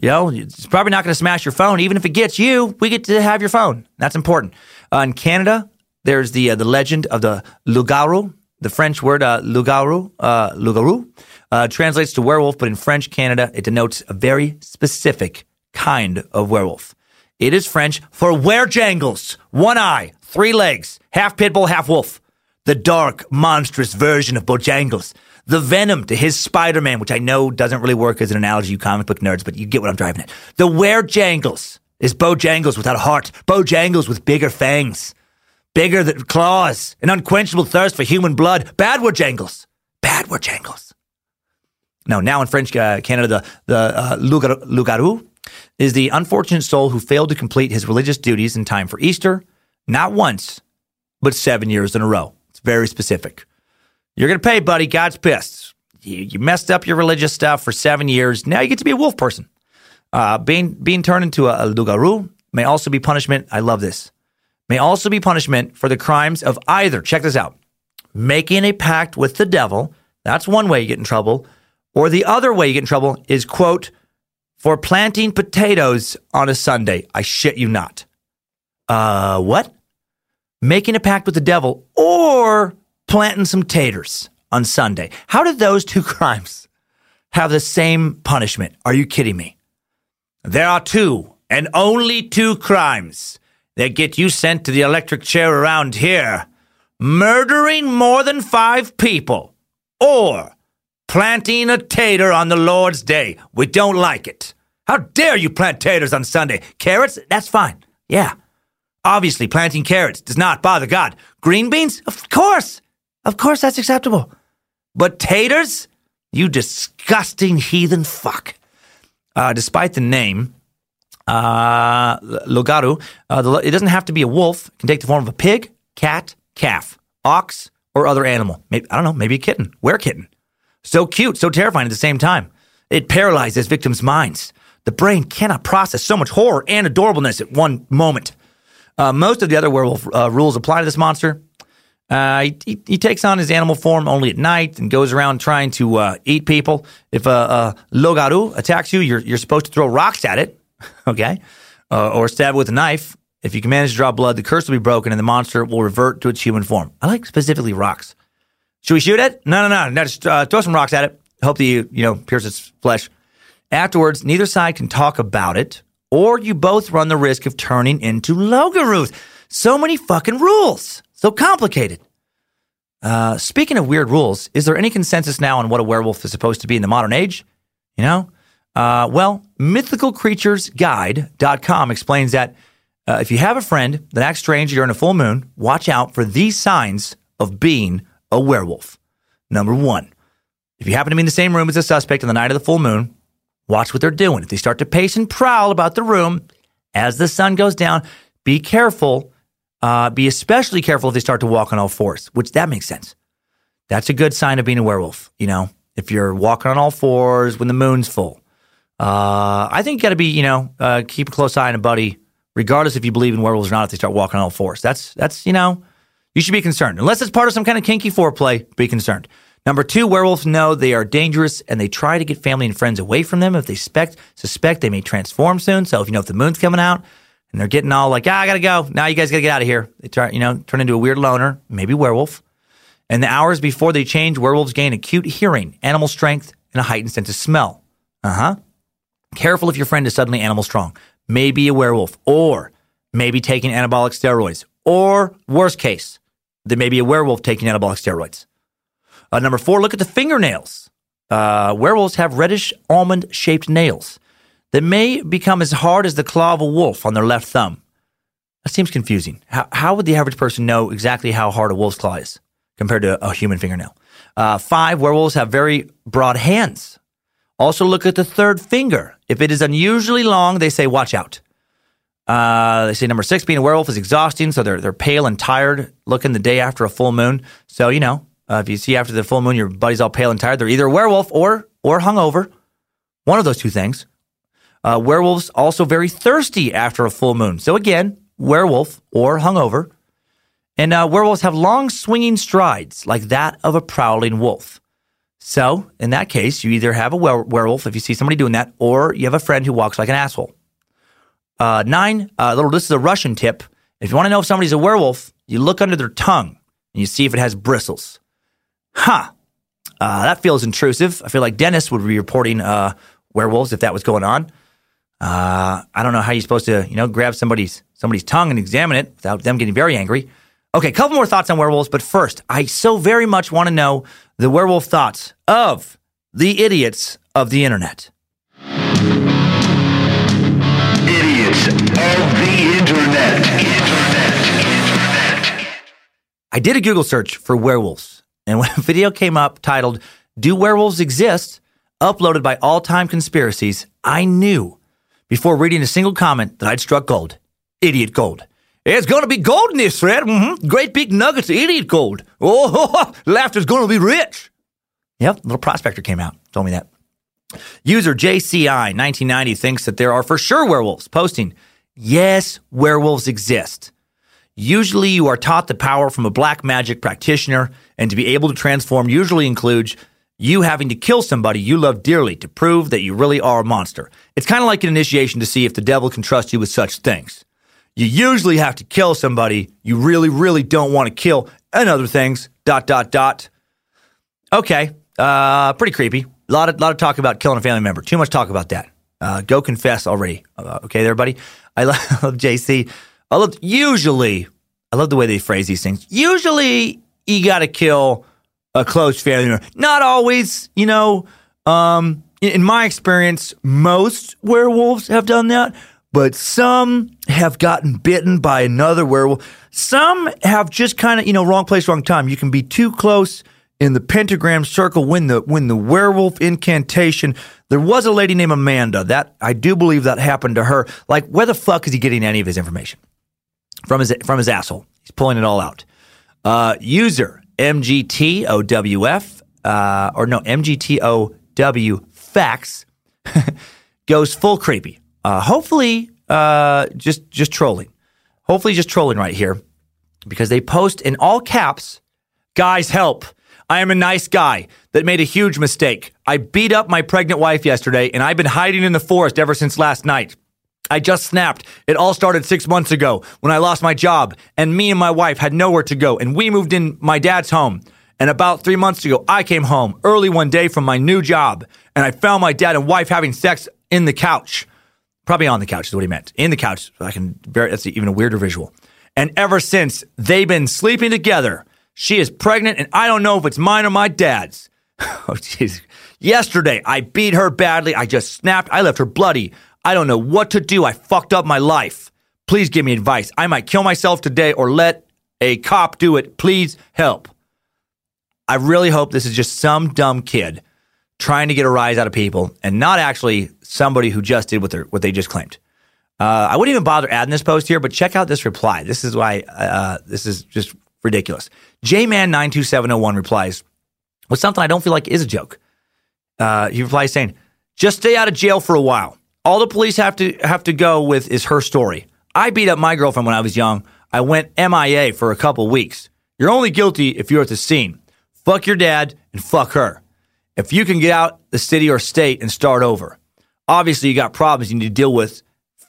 You know, it's probably not going to smash your phone. Even if it gets you, we get to have your phone. That's important. Uh, in Canada, there's the uh, the legend of the loup-garou. The French word uh, loup-garou, uh, loup-garou uh, translates to werewolf, but in French Canada, it denotes a very specific kind of werewolf. It is French for werejangles, one eye, three legs, half pit bull, half wolf. The dark, monstrous version of Bojangles. The venom to his Spider Man, which I know doesn't really work as an analogy, you comic book nerds, but you get what I'm driving at. The werejangles is Bojangles without a heart, Bojangles with bigger fangs, bigger than claws, an unquenchable thirst for human blood. Bad werejangles. Bad werejangles. No, now in French uh, Canada, the, the uh, is the unfortunate soul who failed to complete his religious duties in time for Easter, not once, but seven years in a row. It's very specific. You're going to pay, buddy. God's pissed. You, you, messed up your religious stuff for seven years. Now you get to be a wolf person. Uh, being being turned into a, a loup-garou may also be punishment. I love this. May also be punishment for the crimes of either. Check this out: making a pact with the devil. That's one way you get in trouble. Or the other way you get in trouble is quote for planting potatoes on a Sunday. I shit you not. Uh, what? Making a pact with the devil or planting some taters on Sunday. How did those two (laughs) crimes have the same punishment? Are you kidding me? There are two and only two crimes that get you sent to the electric chair around here murdering more than five people or planting a tater on the Lord's day. We don't like it. How dare you plant taters on Sunday? Carrots? That's fine. Yeah. Obviously, planting carrots does not bother God. Green beans? Of course. Of course, that's acceptable. But taters? You disgusting heathen fuck. Uh, despite the name, uh, loup-garou, uh, it doesn't have to be a wolf. It can take the form of a pig, cat, calf, ox, or other animal. Maybe, I don't know, maybe a kitten. Where kitten? So cute, so terrifying at the same time. It paralyzes victims' minds. The brain cannot process so much horror and adorableness at one moment. Uh, most of the other werewolf uh, rules apply to this monster. Uh, he, he, takes on his animal form only at night and goes around trying to uh, eat people. If a, loup-garou attacks you, you're, you're supposed to throw rocks at it, (laughs) okay, uh, or stab it with a knife. If you can manage to draw blood, the curse will be broken and the monster will revert to its human form. I like specifically rocks. Should we shoot it? No, no, no. no just uh, throw some rocks at it. Hope that you, you know, pierce its flesh. Afterwards, neither side can talk about it, or you both run the risk of turning into loup-garous. So many fucking rules. So complicated. Uh, speaking of weird rules, is there any consensus now on what a werewolf is supposed to be in the modern age? You know? Uh, well, mythicalcreaturesguide.com explains that Uh, if you have a friend that acts strange during a full moon, watch out for these signs of being a werewolf. Number one, if you happen to be in the same room as a suspect on the night of the full moon, watch what they're doing. If they start to pace and prowl about the room as the sun goes down, be careful. Uh, be especially careful if they start to walk on all fours, which that makes sense. That's a good sign of being a werewolf. You know, if you're walking on all fours when the moon's full, uh, I think you got to be, you know, uh, keep a close eye on a buddy, regardless if you believe in werewolves or not. If they start walking on all fours, that's that's you know, you should be concerned. Unless it's part of some kind of kinky foreplay, be concerned. Number two, werewolves know they are dangerous and they try to get family and friends away from them if they suspect suspect they may transform soon. So if you know if the moon's coming out and they're getting all like, ah, I gotta go. Now you guys gotta get out of here. They try, you know, turn into a weird loner, maybe werewolf. And the hours before they change, werewolves gain acute hearing, animal strength, and a heightened sense of smell. Uh huh. Careful if your friend is suddenly animal strong, maybe a werewolf, or maybe taking anabolic steroids, or worst case, there may be a werewolf taking anabolic steroids. Uh, number four, look at the fingernails. Uh, werewolves have reddish almond shaped nails that may become as hard as the claw of a wolf on their left thumb. That seems confusing. How, how would the average person know exactly how hard a wolf's claw is compared to a human fingernail? Uh, five, werewolves have very broad hands. Also, look at the third finger. If it is unusually long, they say, watch out. Uh, they say number six, being a werewolf is exhausting, so they're, they're pale and tired looking the day after a full moon. So, you know, uh, if you see after the full moon your buddy's all pale and tired, they're either a werewolf or, or hungover. One of those two things. Uh, werewolves also very thirsty after a full moon. So, again, werewolf or hungover. And uh, werewolves have long swinging strides like that of a prowling wolf. So, in that case, you either have a were- werewolf if you see somebody doing that, or you have a friend who walks like an asshole. Uh, nine, uh, little, this is a Russian tip. If you want to know if somebody's a werewolf, you look under their tongue and you see if it has bristles. Huh. Uh, that feels intrusive. I feel like Dennis would be reporting uh, werewolves if that was going on. Uh, I don't know how you're supposed to, you know, grab somebody's somebody's tongue and examine it without them getting very angry. Okay, a couple more thoughts on werewolves, but first, I so very much want to know the werewolf thoughts of the idiots of the internet. Of the internet. Internet. Internet. I did a Google search for werewolves, and when (laughs) a video came up titled Do Werewolves Exist? uploaded by All Time Conspiracies, I knew before reading a single comment that I'd struck gold. Idiot gold. It's going to be gold in this thread. Mm-hmm. Great big nuggets of idiot gold. Oh, (laughs) laughter's going to be rich. Yep, little prospector came out, told me that. User JCI1990 thinks that there are for sure werewolves, posting, Yes, werewolves exist. Usually, you are taught the power from a black magic practitioner, and to be able to transform usually includes you having to kill somebody you love dearly to prove that you really are a monster. It's kind of like an initiation to see if the devil can trust you with such things. You usually have to kill somebody you really, really don't want to kill, and other things. Dot dot dot. Okay, uh, pretty creepy. A lot of lot of talk about killing a family member. Too much talk about that. Uh, go confess already. Uh, okay, there, buddy. (laughs) I love, JC. I love usually. I love the way they phrase these things. Usually, you got to kill a close family member. Not always. You know, um, in my experience, most werewolves have done that, but some have gotten bitten by another werewolf. Some have just kind of, you know, wrong place, wrong time. You can be too close in the pentagram circle when the when the werewolf incantation. There was a lady named Amanda. That I do believe that happened to her. Like, where the fuck is he getting any of his information from his from his asshole? He's pulling it all out. Uh, user MGTOWF uh, or no MGTOW facts (laughs) goes full creepy. Uh, hopefully, uh, just just trolling. Hopefully, just trolling right here because they post in all caps, "Guys, help! I am a nice guy that made a huge mistake. I beat up my pregnant wife yesterday, and I've been hiding in the forest ever since last night." I just snapped. It all started six months ago when I lost my job, and me and my wife had nowhere to go, and we moved in my dad's home. And about three months ago, I came home early one day from my new job, and I found my dad and wife having sex in the couch. Probably on the couch is what he meant. In the couch. I can. That's even a weirder visual. And ever since, they've been sleeping together. She is pregnant, and I don't know if it's mine or my dad's. (laughs) Oh, jeez. Yesterday, I beat her badly. I just snapped. I left her bloody. I don't know what to do. I fucked up my life. Please give me advice. I might kill myself today or let a cop do it. Please help. I really hope this is just some dumb kid trying to get a rise out of people and not actually somebody who just did what, they what they just claimed. Uh, I wouldn't even bother adding this post here, but check out this reply. This is why uh, this is just ridiculous. Jman92701 replies with something I don't feel like is a joke. Uh, he replies saying, "Just stay out of jail for a while. All the police have to have to go with is her story. I beat up my girlfriend when I was young. I went MIA for a couple weeks. You're only guilty if you're at the scene. Fuck your dad and fuck her. If you can get out the city or state and start over. Obviously, you got problems you need to deal with.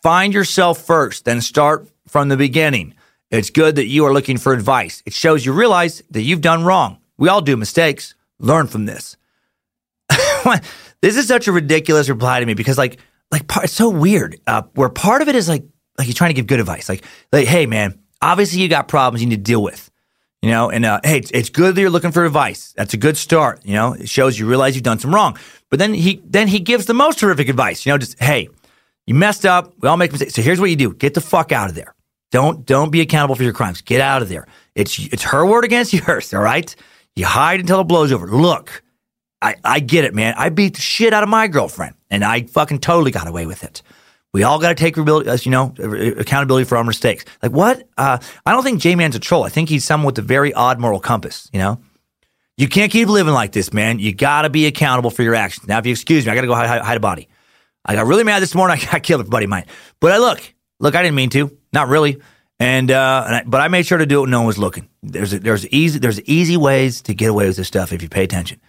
Find yourself first, then start from the beginning. It's good that you are looking for advice. It shows you realize that you've done wrong. We all do mistakes. Learn from this. (laughs) this is such a ridiculous reply to me because, like, like it's so weird. Uh, where part of it is like, like he's trying to give good advice. Like, like, hey man, obviously you got problems you need to deal with. You know, and uh, hey, it's, it's good that you're looking for advice. That's a good start. You know, it shows you realize you've done some wrong. But then he then he gives the most horrific advice. You know, just hey, you messed up. We all make mistakes. So here's what you do: get the fuck out of there. Don't don't be accountable for your crimes. Get out of there. It's it's her word against (laughs) yours. All right. You hide until it blows over. Look, I I get it, man. I beat the shit out of my girlfriend, and I fucking totally got away with it. We all got to take as uh, you know, uh, accountability for our mistakes. Like what? Uh, I don't think J Man's a troll. I think he's someone with a very odd moral compass. You know, you can't keep living like this, man. You got to be accountable for your actions. Now, if you excuse me, I got to go hide, hide, a body. I got really mad this morning. (laughs) I got killed a buddy of mine. But I look, look, I didn't mean to. Not really. And, uh, and I, but I made sure to do it when no one was looking. There's a, there's easy there's easy ways to get away with this stuff if you pay attention.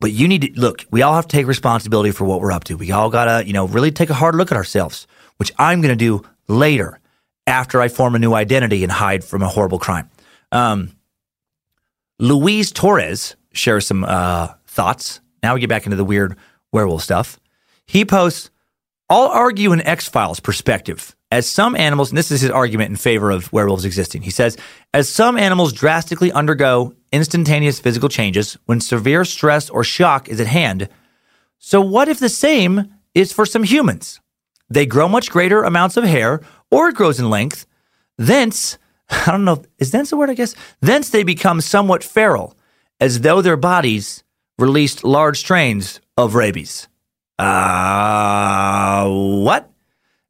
But you need to look. We all have to take responsibility for what we're up to. We all gotta you know really take a hard look at ourselves, which I'm to do later after I form a new identity and hide from a horrible crime. Um, Luis Torres shares some uh, thoughts. Now we get back into the weird werewolf stuff. He posts, I'll argue an X Files perspective. As some animals, and this is his argument in favor of werewolves existing, he says, as some animals drastically undergo instantaneous physical changes when severe stress or shock is at hand, so what if the same is for some humans? They grow much greater amounts of hair, or it grows in length. Thence, (laughs) I don't know, is thence a word, I guess? Thence they become somewhat feral, as though their bodies released large strains of rabies. Uh, what?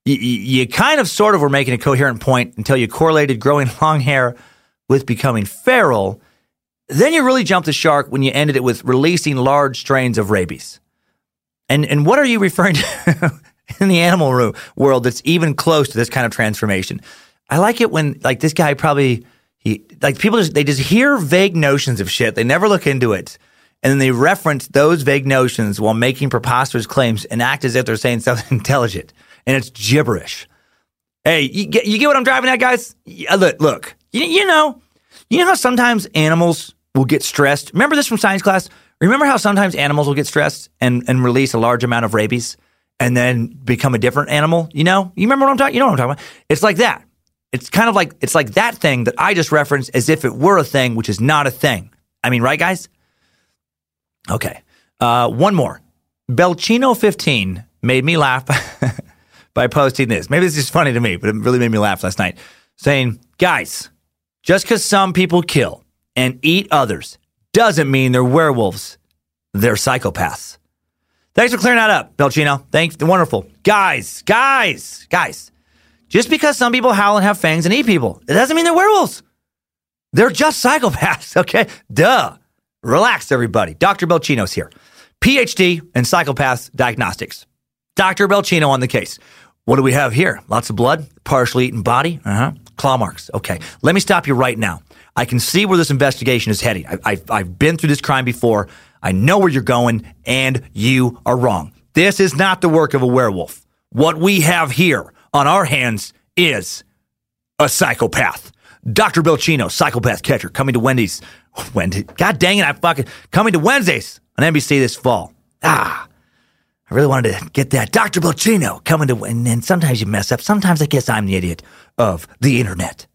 You, you kind of sort of were making a coherent point until you correlated growing (laughs) long hair with becoming feral. Then you really jumped the shark when you ended it with releasing large strains of rabies. And and what are you referring (laughs) to in the animal world that's even close to this kind of transformation? I like it when like this guy probably he like people just they just hear vague notions of shit. They never look into it and then they reference those vague notions while making preposterous claims and act as if they're saying something (laughs) intelligent. And it's gibberish. Hey, you get, you get what I'm driving at, guys? Yeah, look, look you, you know, you know how sometimes animals will get stressed? Remember this from science class? Remember how sometimes animals will get stressed and, and release a large amount of rabies and then become a different animal? You know? You remember what I'm talking You know what I'm talking about? It's like that. It's kind of like it's like that thing that I just referenced as if it were a thing, which is not a thing. I mean, right, guys? Okay. Uh, one more. Belchino15 made me laugh (laughs) by posting this. Maybe this is funny to me, but it really made me laugh last night. Saying, guys, just because some people kill and eat others doesn't mean they're werewolves. They're psychopaths. Thanks for clearing that up, Belchino. Thanks. Wonderful. Guys, guys, guys. Just because some people howl and have fangs and eat people, it doesn't mean they're werewolves. They're just psychopaths, (laughs) okay? Duh. Relax, everybody. Dr. Belchino's here. PhD in psychopath diagnostics. Dr. Belchino on the case. What do we have here? Lots of blood, partially eaten body, uh-huh. claw marks. Okay, let me stop you right now. I can see where this investigation is heading. I, I've been through this crime before. I know where you're going, and you are wrong. This is not the work of a werewolf. What we have here on our hands is a psychopath. Dr. Belchino, psychopath catcher, coming to Wendy's (laughs) Wendy. God dang it, I fucking coming to Wednesdays on NBC this fall. Ah, I really wanted to get that. Dr. Belchino coming to, and then sometimes you mess up. Sometimes I guess I'm the idiot of the internet.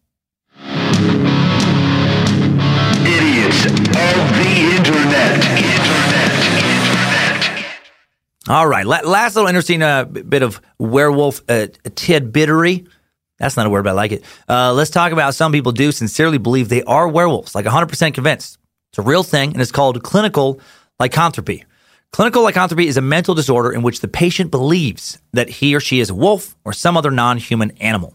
Idiots of the internet. Internet. Internet. All right, last little interesting uh, bit of werewolf uh, tidbittery That's not a word, but I like it. Uh, let's talk about some people do sincerely believe they are werewolves, like 100% convinced. It's a real thing, and it's called clinical lycanthropy. Clinical lycanthropy is a mental disorder in which the patient believes that he or she is a wolf or some other non human animal.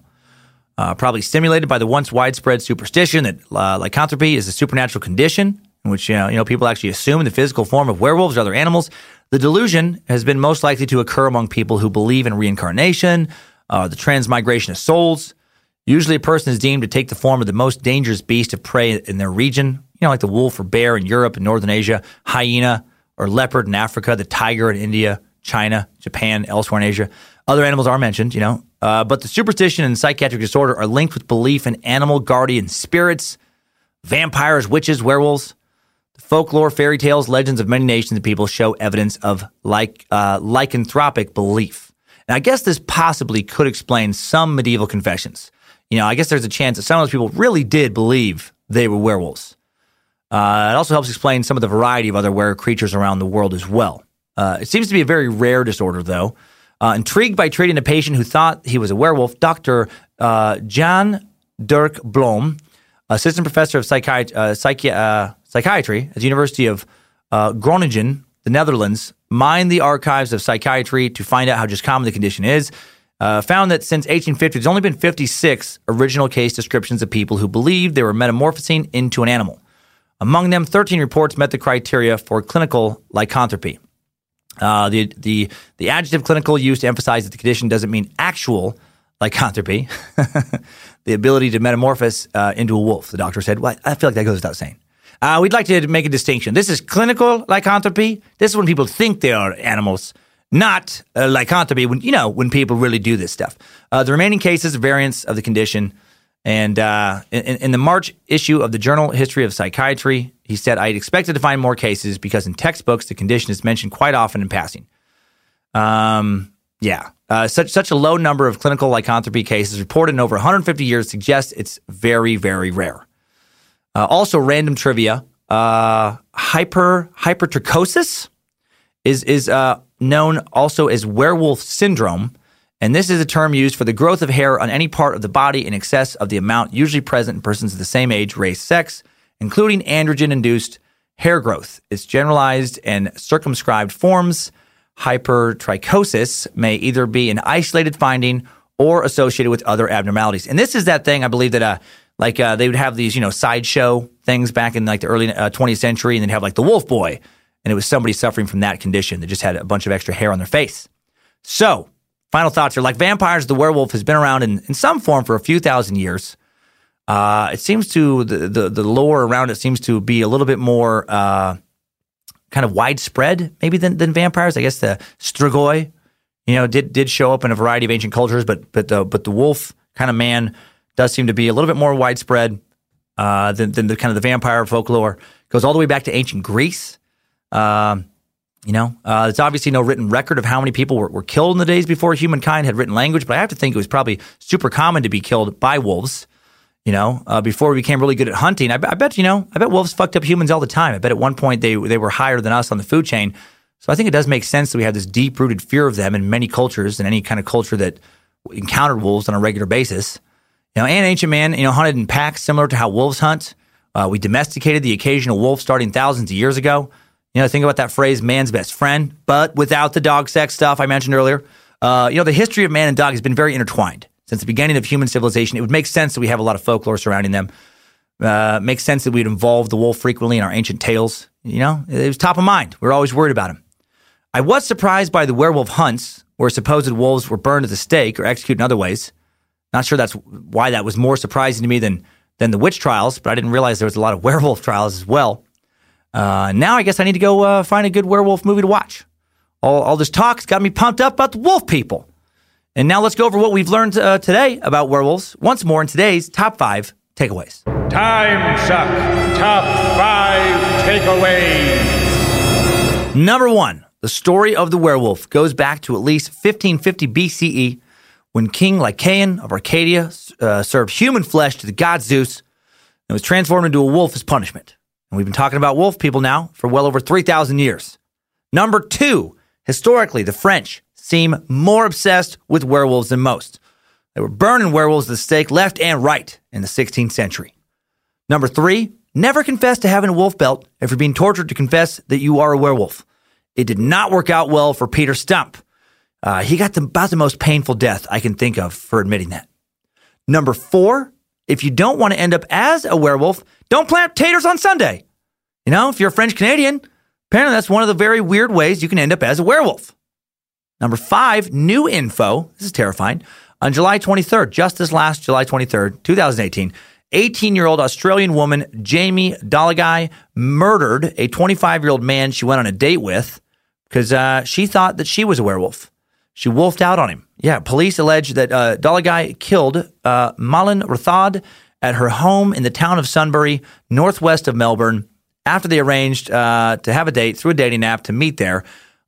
Uh, probably stimulated by the once widespread superstition that uh, lycanthropy is a supernatural condition in which you know, you know people actually assume the physical form of werewolves or other animals. The delusion has been most likely to occur among people who believe in reincarnation, uh, the transmigration of souls. Usually, a person is deemed to take the form of the most dangerous beast of prey in their region, you know, like the wolf or bear in Europe and Northern Asia, hyena or leopard in Africa, the tiger in India, China, Japan, elsewhere in Asia. Other animals are mentioned, you know, uh, but the superstition and psychiatric disorder are linked with belief in animal guardian spirits, vampires, witches, werewolves. The folklore, fairy tales, legends of many nations and people show evidence of like uh, lycanthropic belief. And I guess this possibly could explain some medieval confessions. You know, I guess there's a chance that some of those people really did believe they were werewolves. Uh, it also helps explain some of the variety of other were creatures around the world as well. Uh, it seems to be a very rare disorder, though. Uh, intrigued by treating a patient who thought he was a werewolf, Dr. Uh, Jan Dirk Blom, assistant professor of psychiatry, uh, psychi- uh, psychiatry at the University of Groningen, the Netherlands, mined the archives of psychiatry to find out how just common the condition is. found that since 1850, there's only been 56 original case descriptions of people who believed they were metamorphosing into an animal. Among them, 13 reports met the criteria for clinical lycanthropy. Uh, the, the, the adjective clinical used to emphasize that the condition doesn't mean actual lycanthropy, (laughs) the ability to metamorphose uh, into a wolf, the doctor said. Well, I feel like that goes without saying. Uh, we'd like to make a distinction. This is clinical lycanthropy. This is when people think they are animals, not uh, lycanthropy when, you know, when people really do this stuff. Uh, the remaining cases, variants of the condition, and uh, in, in, the March issue of the Journal History of Psychiatry, he said, I expected to find more cases because in textbooks, the condition is mentioned quite often in passing. Um, yeah. Uh, such, such a low number of clinical lycanthropy cases reported in over 150 years suggests it's very, very rare. Uh, also, random trivia uh, hyper hypertrichosis is, is uh, known also as werewolf syndrome and this is a term used for the growth of hair on any part of the body in excess of the amount usually present in persons of the same age, race, sex, including androgen induced hair growth. Its generalized and circumscribed forms, hypertrichosis, may either be an isolated finding or associated with other abnormalities. And this is that thing I believe that, uh, like, uh, they would have these, you know, sideshow things back in like the early uh, 20th century, and they'd have like the wolf boy, and it was somebody suffering from that condition that just had a bunch of extra hair on their face. So, Final thoughts are like vampires, the werewolf has been around in, in some form for a few thousand years. Uh, it seems to, the, the, the lore around it seems to be a little bit more uh, kind of widespread, maybe than, than vampires. I guess the Strigoi, you know, did did show up in a variety of ancient cultures, but but the but the wolf kind of man does seem to be a little bit more widespread uh, than, than the kind of the vampire folklore. Goes all the way back to ancient Greece. Um, you know, uh, there's obviously no written record of how many people were, were killed in the days before humankind had written language, but I have to think it was probably super common to be killed by wolves. You know, uh, before we became really good at hunting, I, I, bet you know, I bet wolves fucked up humans all the time. I bet at one point they they were higher than us on the food chain. So I think it does make sense that we have this deep rooted fear of them in many cultures and any kind of culture that encountered wolves on a regular basis. You know, and ancient man, you know, hunted in packs similar to how wolves hunt. Uh, we domesticated the occasional wolf starting thousands of years ago. You know, think about that phrase, man's best friend, but without the dog sex stuff I mentioned earlier. Uh, you know, the history of man and dog has been very intertwined since the beginning of human civilization. It would make sense that we have a lot of folklore surrounding them. Uh, makes sense that we'd involve the wolf frequently in our ancient tales. You know, it was top of mind. We are always worried about him. I was surprised by the werewolf hunts where supposed wolves were burned at the stake or executed in other ways. Not sure that's why that was more surprising to me than than the witch trials, but I didn't realize there was a lot of (laughs) werewolf trials as well. Uh, now I guess I need to go uh, find a good werewolf movie to watch. All, all this talk's got me pumped up about the wolf people. And now let's go over what we've learned uh, today about werewolves once more in today's top five takeaways. Time Suck Top 5 Takeaways. Number one, the story of the werewolf goes back to at least 1550 BCE when King Lycaon of Arcadia uh, served human flesh to the god Zeus and was transformed into a wolf as punishment. And we've been talking about wolf people now for well over 3,000 years. Number two, historically, the French seem more obsessed with werewolves than most. They were burning werewolves at the stake left and right in the 16th century. Number three, never confess to having a wolf belt if you're being tortured to confess that you are a werewolf. It did not work out well for Peter Stump. Uh, he got the, about the most painful death I can think of for admitting that. Number four, if you don't want to end up as a werewolf, don't plant taters on Sunday. You know, if you're a French Canadian, apparently that's one of the very weird ways you can end up as a werewolf. Number five, new info. This is terrifying. On July 23rd, just this last July 23rd, 2018, 18 year old Australian woman Jamie Doligui murdered a 25 year old man she went on a date with because uh, she thought that she was a werewolf. She wolfed out on him. Yeah, police allege that uh, Doligui killed uh, Malin Rathod at her home in the town of Sunbury, northwest of Melbourne, after they arranged uh, to have a date through a dating app to meet there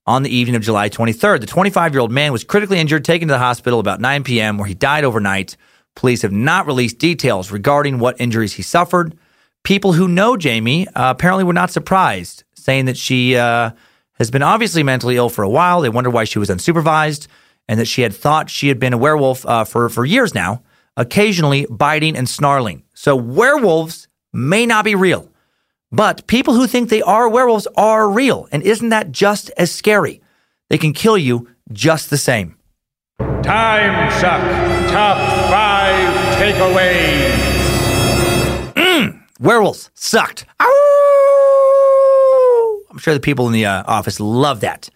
on the evening of July 23rd. The 25 year old man was critically injured, taken to the hospital about 9 p.m., where he died overnight. Police have not released details regarding what injuries he suffered. People who know Jamie uh, apparently were not surprised, saying that she uh, has been obviously mentally ill for a while. They wonder why she was unsupervised and that she had thought she had been a werewolf uh, for, for years now, occasionally biting and snarling. So werewolves may not be real, but people who think they are werewolves are real. And isn't that just as scary? They can kill you just the same. Time Suck Top 5 Takeaways. Werewolves sucked. Ow! I'm sure the people in the uh, office love that.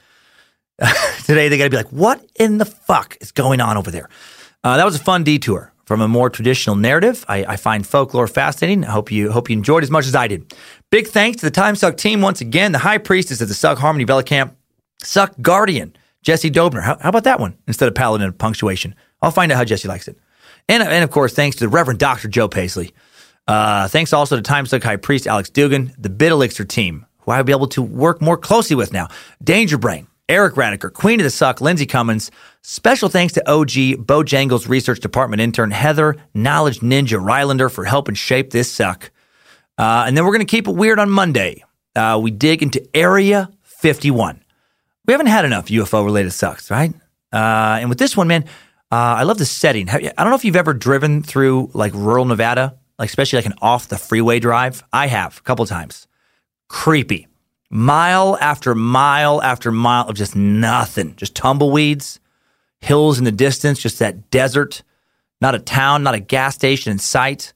(laughs) Today they got to be like, what in the fuck is going on over there? Uh, that was a fun detour from a more traditional narrative. I, I find folklore fascinating. I hope you hope you enjoyed as much as I did. Big thanks to the Time Suck team once again. The high priestess of the Suck Harmony Bella Camp, Suck Guardian, Jesse Dobner. How, how about that one instead of paladin of punctuation? I'll find out how Jesse likes it. And, and of course, thanks to the Reverend Dr. Joe Paisley. Uh, thanks also to Time Suck High Priest Alex Dugan, the Bit Elixir team, who I'll be able to work more closely with now. Danger Brain, Eric Radiker, Queen of the Suck, Lindsey Cummins. Special thanks to OG Bojangles Research Department intern Heather Knowledge Ninja Rylander for helping shape this suck. Uh, and then we're going to keep it weird on Monday. Uh, we dig into Area 51. We haven't had enough UFO related sucks, right? Uh, and with this one, man, uh, I love the setting. I don't know if you've ever driven through like rural Nevada, like especially like an off the freeway drive. I have a couple times. Creepy. Mile after mile after mile of just nothing, just tumbleweeds, hills in the distance, just that desert, not a town, not a gas station in sight.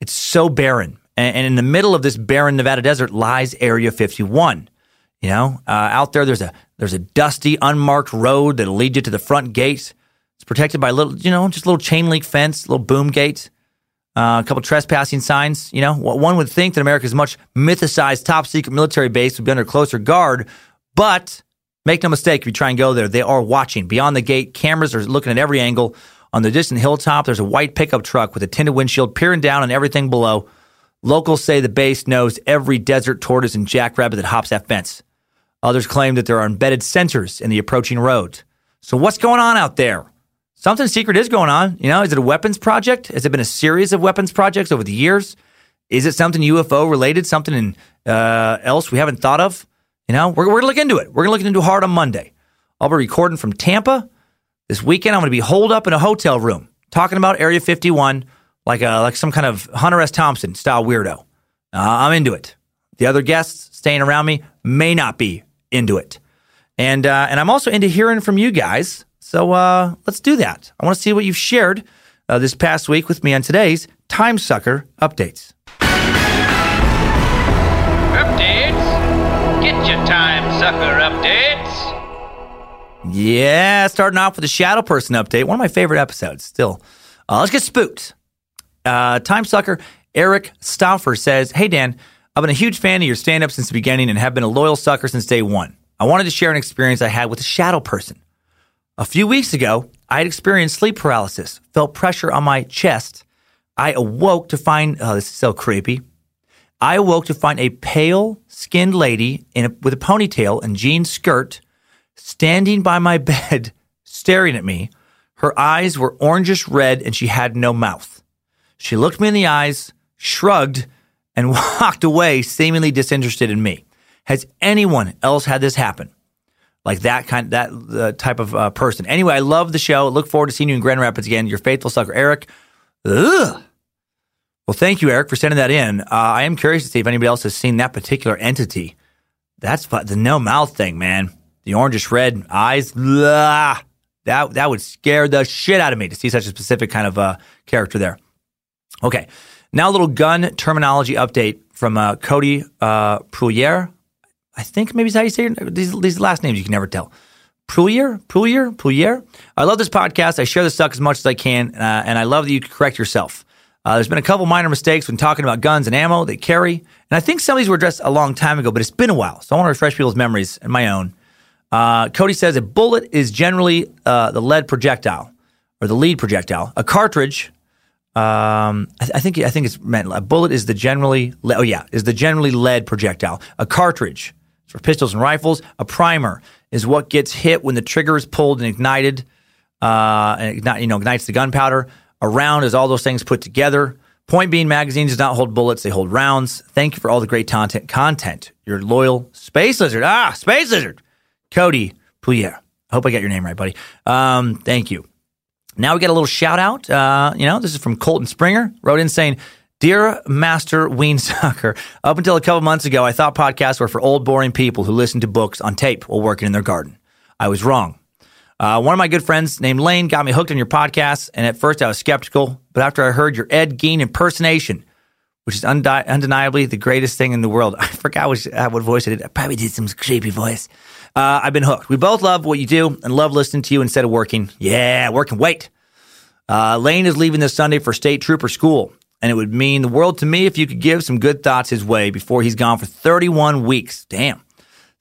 It's so barren. And, in the middle of this barren Nevada desert lies Area 51. You know, uh, out there, there's a there's a dusty, unmarked road that'll lead you to the front gate. It's protected by little, you know, just a little chain link fence, little boom gate, uh, a couple trespassing signs. You know, one would think that America's much mythicized top secret military base would be under closer guard, but make no mistake, if you try and go there, they are watching. Beyond the gate, cameras are looking at every angle. On the distant hilltop, there's a white pickup truck with a tinted windshield peering down on everything below. Locals say the base knows every desert tortoise and jackrabbit that hops that fence. Others claim that there are embedded sensors in the approaching road. So what's going on out there? Something secret is going on. You know, is it a weapons project? Has it been a series of weapons projects over the years? Is it something UFO related? Something in, uh, else we haven't thought of? You know, we're, we're going to look into it. We're going to look into it hard on Monday. I'll be recording from Tampa this weekend. I'm going to be holed up in a hotel room talking about Area 51 like a like some kind of Hunter S. Thompson style weirdo. Uh, I'm into it. The other guests staying around me may not be into it, and uh, and I'm also into hearing from you guys. So uh, let's do that. I want to see what you've shared uh, this past week with me on today's Time Sucker updates. Updates? Get your time sucker updates. Yeah, starting off with a Shadow Person update. One of my favorite episodes. Still, uh, let's get spooked. Uh, Time Sucker Eric Stauffer says, Hey, Dan, I've been a huge fan of your stand up since the beginning and have been a loyal sucker since day one. I wanted to share an experience I had with a shadow person. A few weeks ago, I had experienced sleep paralysis, felt pressure on my chest. I awoke to find, oh, this is so creepy. I awoke to find a pale skinned lady a, with a ponytail and jean skirt standing by my (laughs) bed, staring at me. Her eyes were orangish red and she had no mouth. She looked me in the eyes, shrugged, and (laughs) walked away, seemingly disinterested in me. Has anyone else had this happen? Like that kind, that uh, type of uh, person. Anyway, I love the show. Look forward to seeing you in Grand Rapids again. Your faithful sucker, Eric. Ugh. Well, thank you, Eric, for sending that in. Uh, I am curious to see if anybody else has seen that particular entity. That's the no mouth thing, man. The orangish red eyes. Blah. That that would scare the shit out of me to see such a specific kind of uh, character there. Okay, now a little gun terminology update from uh, Cody uh. I think maybe is how you say it. These, these last names you can never tell. Proulier, Proulier, Proulier. I love this podcast. I share the stuff as much as I can, uh, and I love that you correct yourself. Uh, there's been a couple minor mistakes when talking about guns and ammo they carry, and I think some of these were addressed a long time ago, but it's been a while, so I want to refresh people's memories and my own. Uh, Cody says a bullet is generally uh, the lead projectile or the lead projectile. A cartridge, um, I, I think I think it's meant a bullet is the generally le- oh yeah is the generally lead projectile. A cartridge for pistols and rifles. A primer is what gets hit when the trigger is pulled and ignited, uh, and you know ignites the gunpowder. A round is all those things put together. Point being, magazines does not hold bullets; they hold rounds. Thank you for all the great content. Content, your loyal space lizard. Ah, space lizard. Cody Poulier. I hope I got your name right, buddy. Um, thank you. Now we got a little shout out. Uh, you know, this is from Colton Springer. Wrote in saying, Dear Master Weensucker, up until a couple months ago, I thought podcasts were for old, boring people who listened to books on tape while working in their garden. I was wrong. Uh, one of my good friends named Lane got me hooked on your podcast, and at first I was skeptical, but after I heard your Ed Gein impersonation, which is undi- undeniably the greatest thing in the world, (laughs) I forgot which, uh, what voice I did. I probably did some creepy voice. Uh, I've been hooked. We both love what you do and love listening to you instead of working. Yeah, working. Wait. Uh, Lane is leaving this Sunday for state trooper school, and it would mean the world to me if you could give some good thoughts his way before he's gone for 31 weeks. Damn.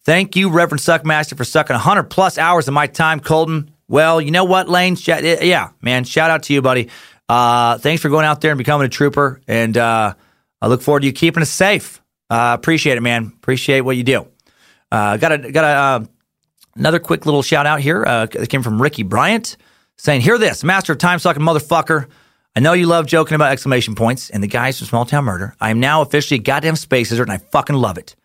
Thank you, Reverend Suckmaster, for sucking 100 plus hours of my time, Colton. Well, you know what, Lane? Sh- yeah, man, shout out to you, buddy. Uh, thanks for going out there and becoming a trooper, and uh, I look forward to you keeping us safe. Uh, appreciate it, man. Appreciate what you do. Uh, got a got a uh, another quick little shout out here. Uh, it came from Ricky Bryant saying, "Hear this, master of time sucking motherfucker. I know you love joking about exclamation points and the guys from Small Town Murder. I am now officially a goddamn space lizard, and I fucking love it.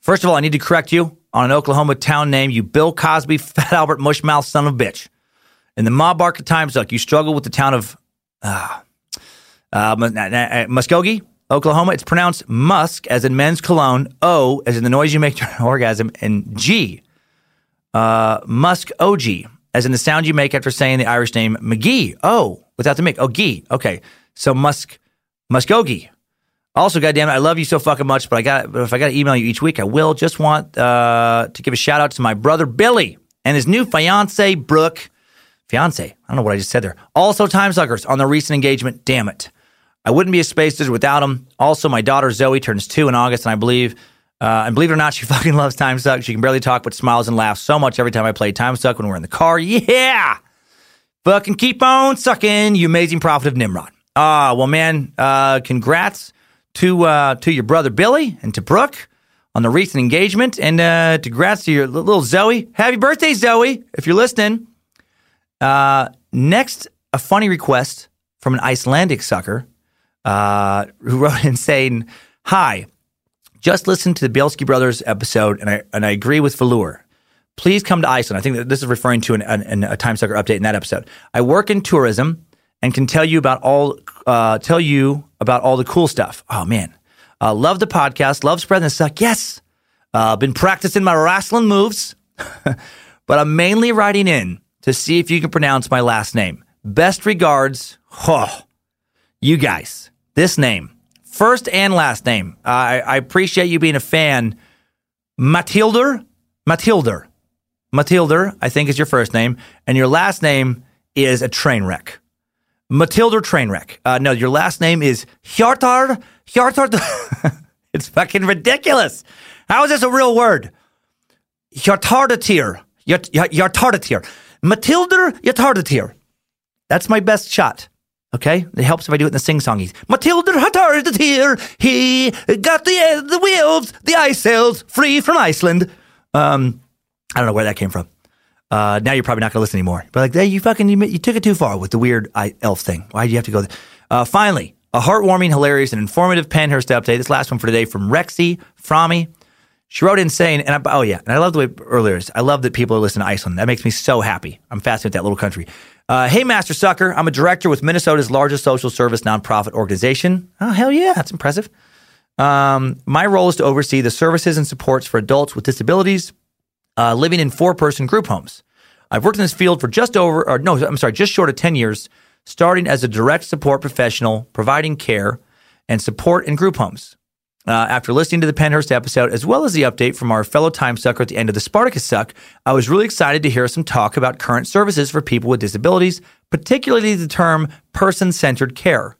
First of all, I need to correct you on an Oklahoma town name. You Bill Cosby, (laughs) Fat Albert Mushmouth, son of a bitch. In the mob bark of time suck, you struggle with the town of uh, uh, Muskogee, Oklahoma. It's pronounced musk as in men's cologne, O as in the noise you make during (laughs) orgasm, and G, uh, musk OG, as in the sound you make after saying the Irish name McGee. Oh, without the Mick. Oh, Gee. Okay. So musk, Muskogee. Also, goddamn it, I love you so fucking much, but I got but if I got to email you each week, I will. Just want uh, to give a shout out to my brother Billy and his new fiance Brooke. Fiance, I don't know what I just said there. Also, time suckers on the recent engagement. Damn it. I wouldn't be a space lizard without him. Also, my daughter Zoe turns two in August, and I believe, uh, and believe it or not, she (laughs) fucking loves Time Suck. She can barely talk, but smiles and laughs so much every time I play Time Suck when we're in the car. Yeah, fucking keep on sucking, you amazing prophet of Nimrod. Ah, well, man, uh, congrats to uh, to your brother Billy and to Brooke on the recent engagement, and uh, congrats to your little Zoe. Happy birthday, Zoe! If you're listening. Uh, next, a funny request from an Icelandic sucker uh, who (laughs) wrote in saying, "Hi, just listened to the Bielski Brothers episode, and I and I agree with Valur. Please come to Iceland. I think that this is referring to an, an, a time sucker update in that episode. I work in tourism and can tell you about all uh, tell you about all the cool stuff. Oh man, uh, love the podcast. Love spreading the suck. Yes, uh, been practicing my wrestling moves, (laughs) but I'm mainly writing in to see if you can pronounce my last name. Best regards, oh, you guys. This name, first and last name. I, I appreciate you being a fan. Matilder, Matilder, Matilder. I think is your first name, and your last name is a train wreck. Matilda Trainwreck. Uh, no, your last name is Hjartard. Hjartard. (laughs) it's fucking ridiculous. How is this a real word? Hjartardatir. Hjartardatir. Matilda Hjartardatir. That's my best shot. Okay? It helps if I do it in the sing songies. Matilda Hjartardatir. He got the, the wheels, the ice sails free from Iceland. Um, I don't know where that came from. Uh, now you're probably not going to listen anymore. But like, hey, you fucking you, you took it too far with the weird I, elf thing. Why do you have to go there? Uh, finally, a heartwarming, hilarious, and informative Pennhurst update. This last one for today from Rexy Frommy. She wrote in saying, and I, oh yeah, and I love the way earlier. Is I love that people are listening to Iceland. That makes me so happy. I'm fascinated with that little country. Uh, hey, Master Sucker, I'm a director with Minnesota's largest social service nonprofit organization. Oh hell yeah, that's impressive. Um, my role is to oversee the services and supports for adults with disabilities uh, living in four person group homes. I've worked in this field for just over, or no, I'm sorry, just short of 10 years, starting as a direct support professional, providing care and support in group homes. Uh, after listening to the Pennhurst episode, as well as the update from our fellow time sucker at the end of the Spartacus Suck, I was really excited to hear some talk about current services for people with disabilities, particularly the term person centered care.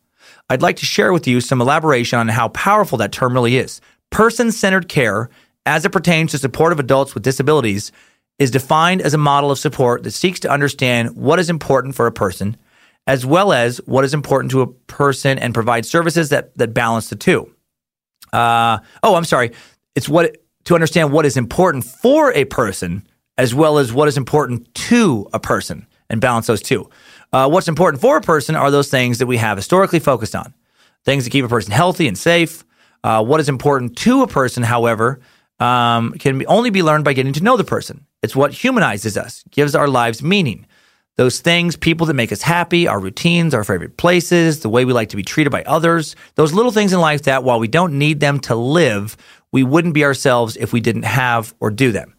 I'd like to share with you some elaboration on how powerful that term really is. Person centered care, as it pertains to support of adults with disabilities, is defined as a model of support that seeks to understand what is important for a person, as well as what is important to a person and provide services that, that balance the two. Uh, oh, I'm sorry. It's what to understand what is important for a person as well as what is important to a person and balance those two. Uh, what's important for a person are those things that we have historically focused on, things that keep a person healthy and safe. Uh, what is important to a person, however, um, can only be learned by getting to know the person. It's what humanizes us, gives our lives meaning. Those things, people that make us happy, our routines, our favorite places, the way we like to be treated by others, those little things in life that while we don't need them to live, we wouldn't be ourselves if we didn't have or do them.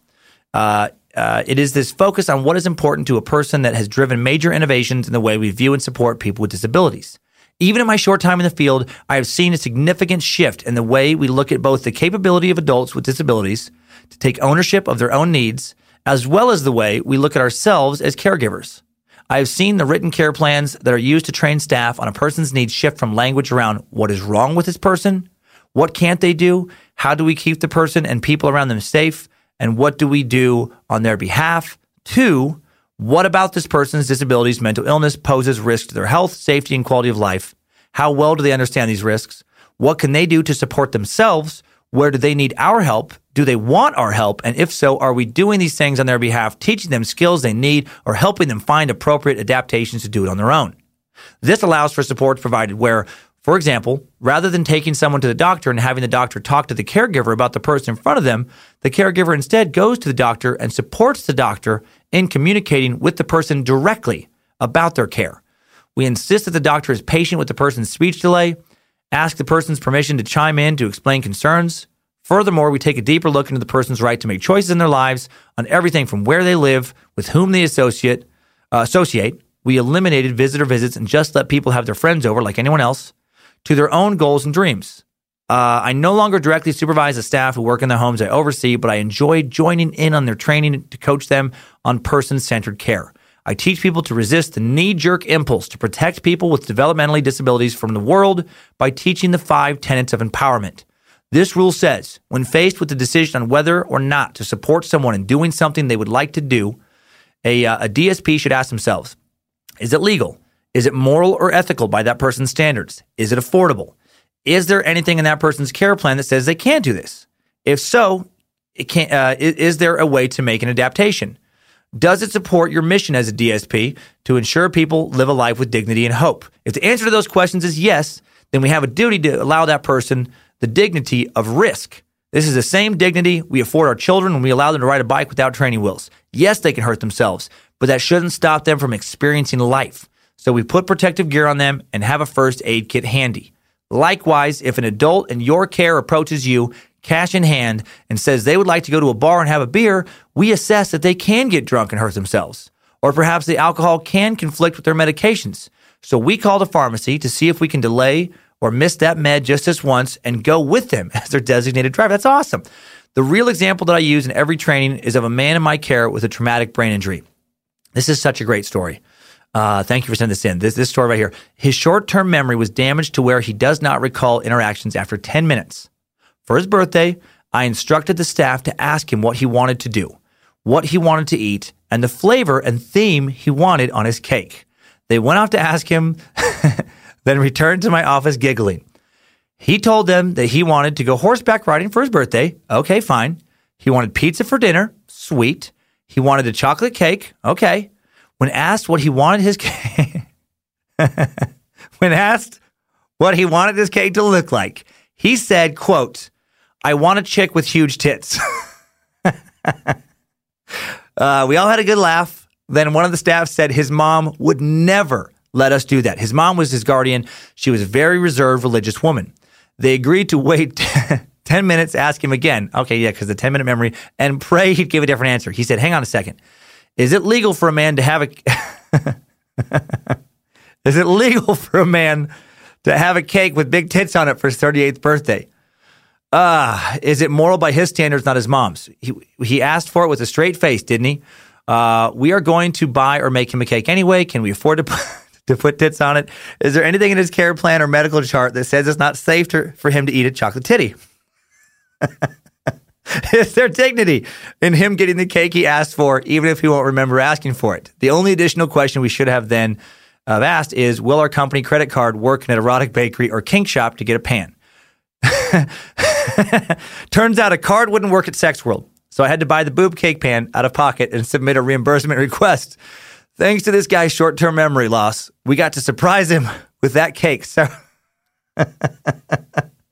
Uh, uh, it is this focus on what is important to a person that has driven major innovations in the way we view and support people with disabilities. Even in my short time in the field, I have seen a significant shift in the way we look at both the capability of adults with disabilities to take ownership of their own needs, as well as the way we look at ourselves as caregivers. I have seen the written care plans that are used to train staff on a person's needs shift from language around what is wrong with this person, what can't they do, how do we keep the person and people around them safe, and what do we do on their behalf, to what about this person's disabilities, mental illness poses risk to their health, safety, and quality of life? How well do they understand these risks? What can they do to support themselves? Where do they need our help? Do they want our help? And if so, are we doing these things on their behalf, teaching them skills they need, or helping them find appropriate adaptations to do it on their own? This allows for support provided where, for example, rather than taking someone to the doctor and having the doctor talk to the caregiver about the person in front of them, the caregiver instead goes to the doctor and supports the doctor in communicating with the person directly about their care. We insist that the doctor is patient with the person's speech delay, ask the person's permission to chime in to explain concerns, Furthermore, we take a deeper look into the person's right to make choices in their lives on everything from where they live, with whom they associate. Uh, associate. We eliminated visitor visits and just let people have their friends over like anyone else to their own goals and dreams. Uh, I no longer directly supervise the staff who work in the homes I oversee, but I enjoy joining in on their training to coach them on person centered care. I teach people to resist the knee jerk impulse to protect people with developmentally disabilities from the world by teaching the five tenets of empowerment. This rule says when faced with the decision on whether or not to support someone in doing something they would like to do, a, uh, a DSP should ask themselves Is it legal? Is it moral or ethical by that person's standards? Is it affordable? Is there anything in that person's care plan that says they can't do this? If so, it can't, uh, is there a way to make an adaptation? Does it support your mission as a DSP to ensure people live a life with dignity and hope? If the answer to those questions is yes, then we have a duty to allow that person the dignity of risk. This is the same dignity we afford our children when we allow them to ride a bike without training wheels. Yes, they can hurt themselves, but that shouldn't stop them from experiencing life. So we put protective gear on them and have a first aid kit handy. Likewise, if an adult in your care approaches you, cash in hand, and says they would like to go to a bar and have a beer, we assess that they can get drunk and hurt themselves. Or perhaps the alcohol can conflict with their medications. So we call the pharmacy to see if we can delay or miss that med just this once and go with them (laughs) as their designated driver. That's awesome. The real example that I use in every training is of a man in my care with a traumatic brain injury. This is such a great story. Uh, thank you for sending this in. This, this story right here. His short term memory was damaged to where he does not recall interactions after 10 minutes. For his birthday, I instructed the staff to ask him what he wanted to do, what he wanted to eat, and the flavor and theme he wanted on his cake. They went off to ask him (laughs) then returned to my office giggling. He told them that he wanted to go horseback riding for his birthday. Okay, fine. He wanted pizza for dinner. Sweet. He wanted a chocolate cake. Okay. When asked what he wanted his (laughs) cake, when asked what he wanted his cake to look like, he said, quote, I want a chick with huge tits. (laughs) uh, we all had a good laugh. Then one of the staff said his mom would never let us do that. His mom was his guardian. She was a very reserved religious woman. They agreed to wait (laughs) 10 minutes, ask him again. Okay, yeah, because the 10 minute memory, and pray he'd give a different answer. He said, Hang on a second. Is it legal for a man to have a. (laughs) Is it legal for a man to have a cake with big tits on it for his 38th birthday? Uh, is it moral by his standards, not his mom's? He, he asked for it with a straight face, didn't he? Uh, we are going to buy or make him a cake anyway. Can we afford to put, (laughs) to put tits on it? Is there anything in his care plan or medical chart that says it's not safe to, for him to eat a chocolate titty? (laughs) (laughs) Is there dignity in him getting the cake he asked for, even if he won't remember asking for it? The only additional question we should have then uh, asked is Will our company credit card work in an erotic bakery or kink shop to get a pan? (laughs) Turns out a card wouldn't work at Sex World. So I had to buy the boob cake pan out of pocket and submit a reimbursement (laughs) request. Thanks to this guy's short term memory loss, we got to surprise him with that cake. So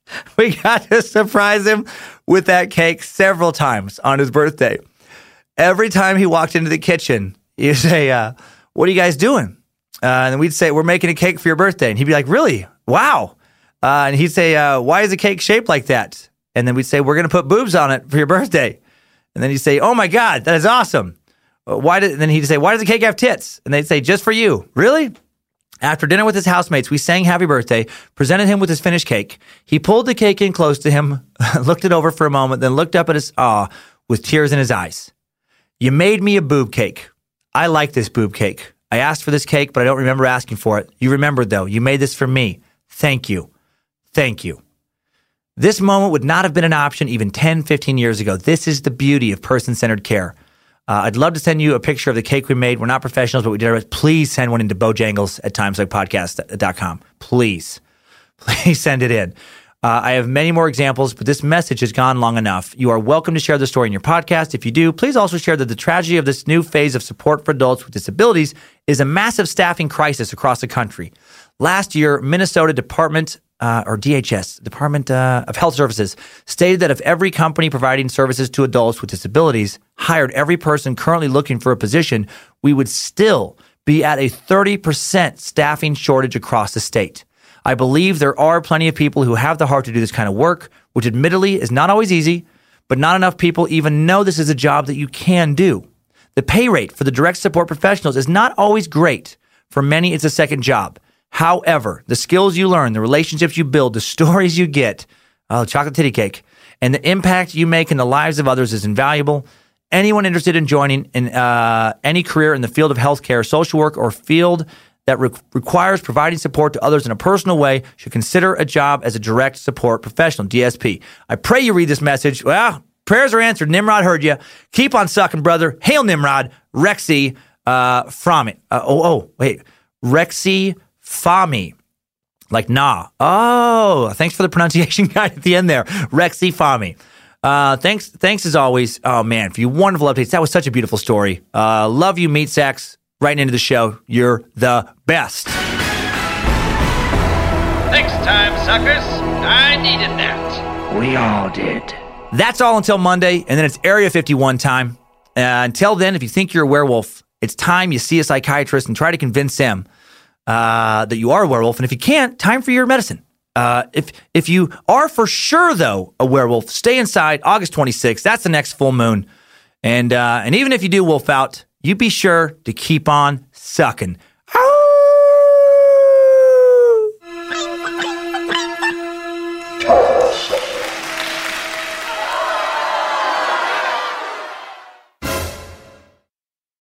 (laughs) we got to surprise him with that cake several times on his birthday. Every time he walked into the kitchen, he'd (laughs) say, uh, What are you guys doing? Uh, and we'd say, We're making a cake for your birthday. And he'd be like, Really? Wow. Uh, and he'd say, uh, Why is the cake shaped like that? And then we'd say, We're going to put boobs on it for your birthday. And then he'd say, Oh my God, that is awesome. Uh, Why did, and then he'd say, Why does the cake have tits? And they'd say, Just for you. Really? After dinner with his housemates, we sang happy birthday, presented him with his finished cake. He pulled the cake in close to him, (laughs) looked it over for a moment, then looked up at us, ah, with tears in his eyes. You made me a boob cake. I like this boob cake. I asked for this cake, but I don't remember asking for it. You remembered though. You made this for me. Thank you. Thank you. This moment would not have been an option even 10, 15 years ago. This is the beauty of person centered care. Uh, I'd love to send you a picture of the cake we made. We're not professionals, but we did our best. Please send one into Bojangles at timesuckpodcast.com. Please. (laughs) Please send it in. Uh, I have many more examples, but this message has gone long enough. You are welcome to share the story in your podcast. If you do, please also share that the tragedy of this new phase of support for adults with disabilities is a massive staffing crisis across the country. Last year, Minnesota Department uh, or DHS, Department uh, of Health Services, stated that if every company providing services to adults with disabilities hired every person currently looking for a position, we would still be at a 30% staffing shortage across the state. I believe there are plenty of people who have the heart to do this kind of work, which admittedly is not always easy, but not enough people even know this is a job that you can do. The pay rate for the direct support professionals is not always great. For many, it's a second job. However, the skills you learn, the relationships you build, the (laughs) stories you get, oh, chocolate titty cake, and the impact you make in the lives of others is invaluable. Anyone interested in joining in uh, any career in the field of healthcare, social work, or field that re- requires providing support to others in a personal way should consider a job as a direct support professional, DSP. I pray you read this message. Well, prayers are answered. Nimrod heard you. Keep on sucking, brother. Hail Nimrod. Rexy uh, from it. Uh, oh, oh, wait. Rexy Fami. Like nah. Oh, thanks for the pronunciation (laughs) guide at the end there. Rexy Fami. Uh, thanks, thanks as always. Oh man, for you wonderful updates. That was such a beautiful story. Uh, love you, Meat Sacks. Right into the show. You're the best. Next time, suckers, I needed that. We all did. That's all until Monday, and then it's Area 51 time. Uh, until then, if you think you're a werewolf, it's time you see a psychiatrist and try to convince him uh, that you are a werewolf. And if you can't, time for your medicine. Uh, if if you are for sure though a werewolf, stay inside. August 26th, that's the next full moon. And uh, and even if you do wolf out, you be sure to keep on sucking.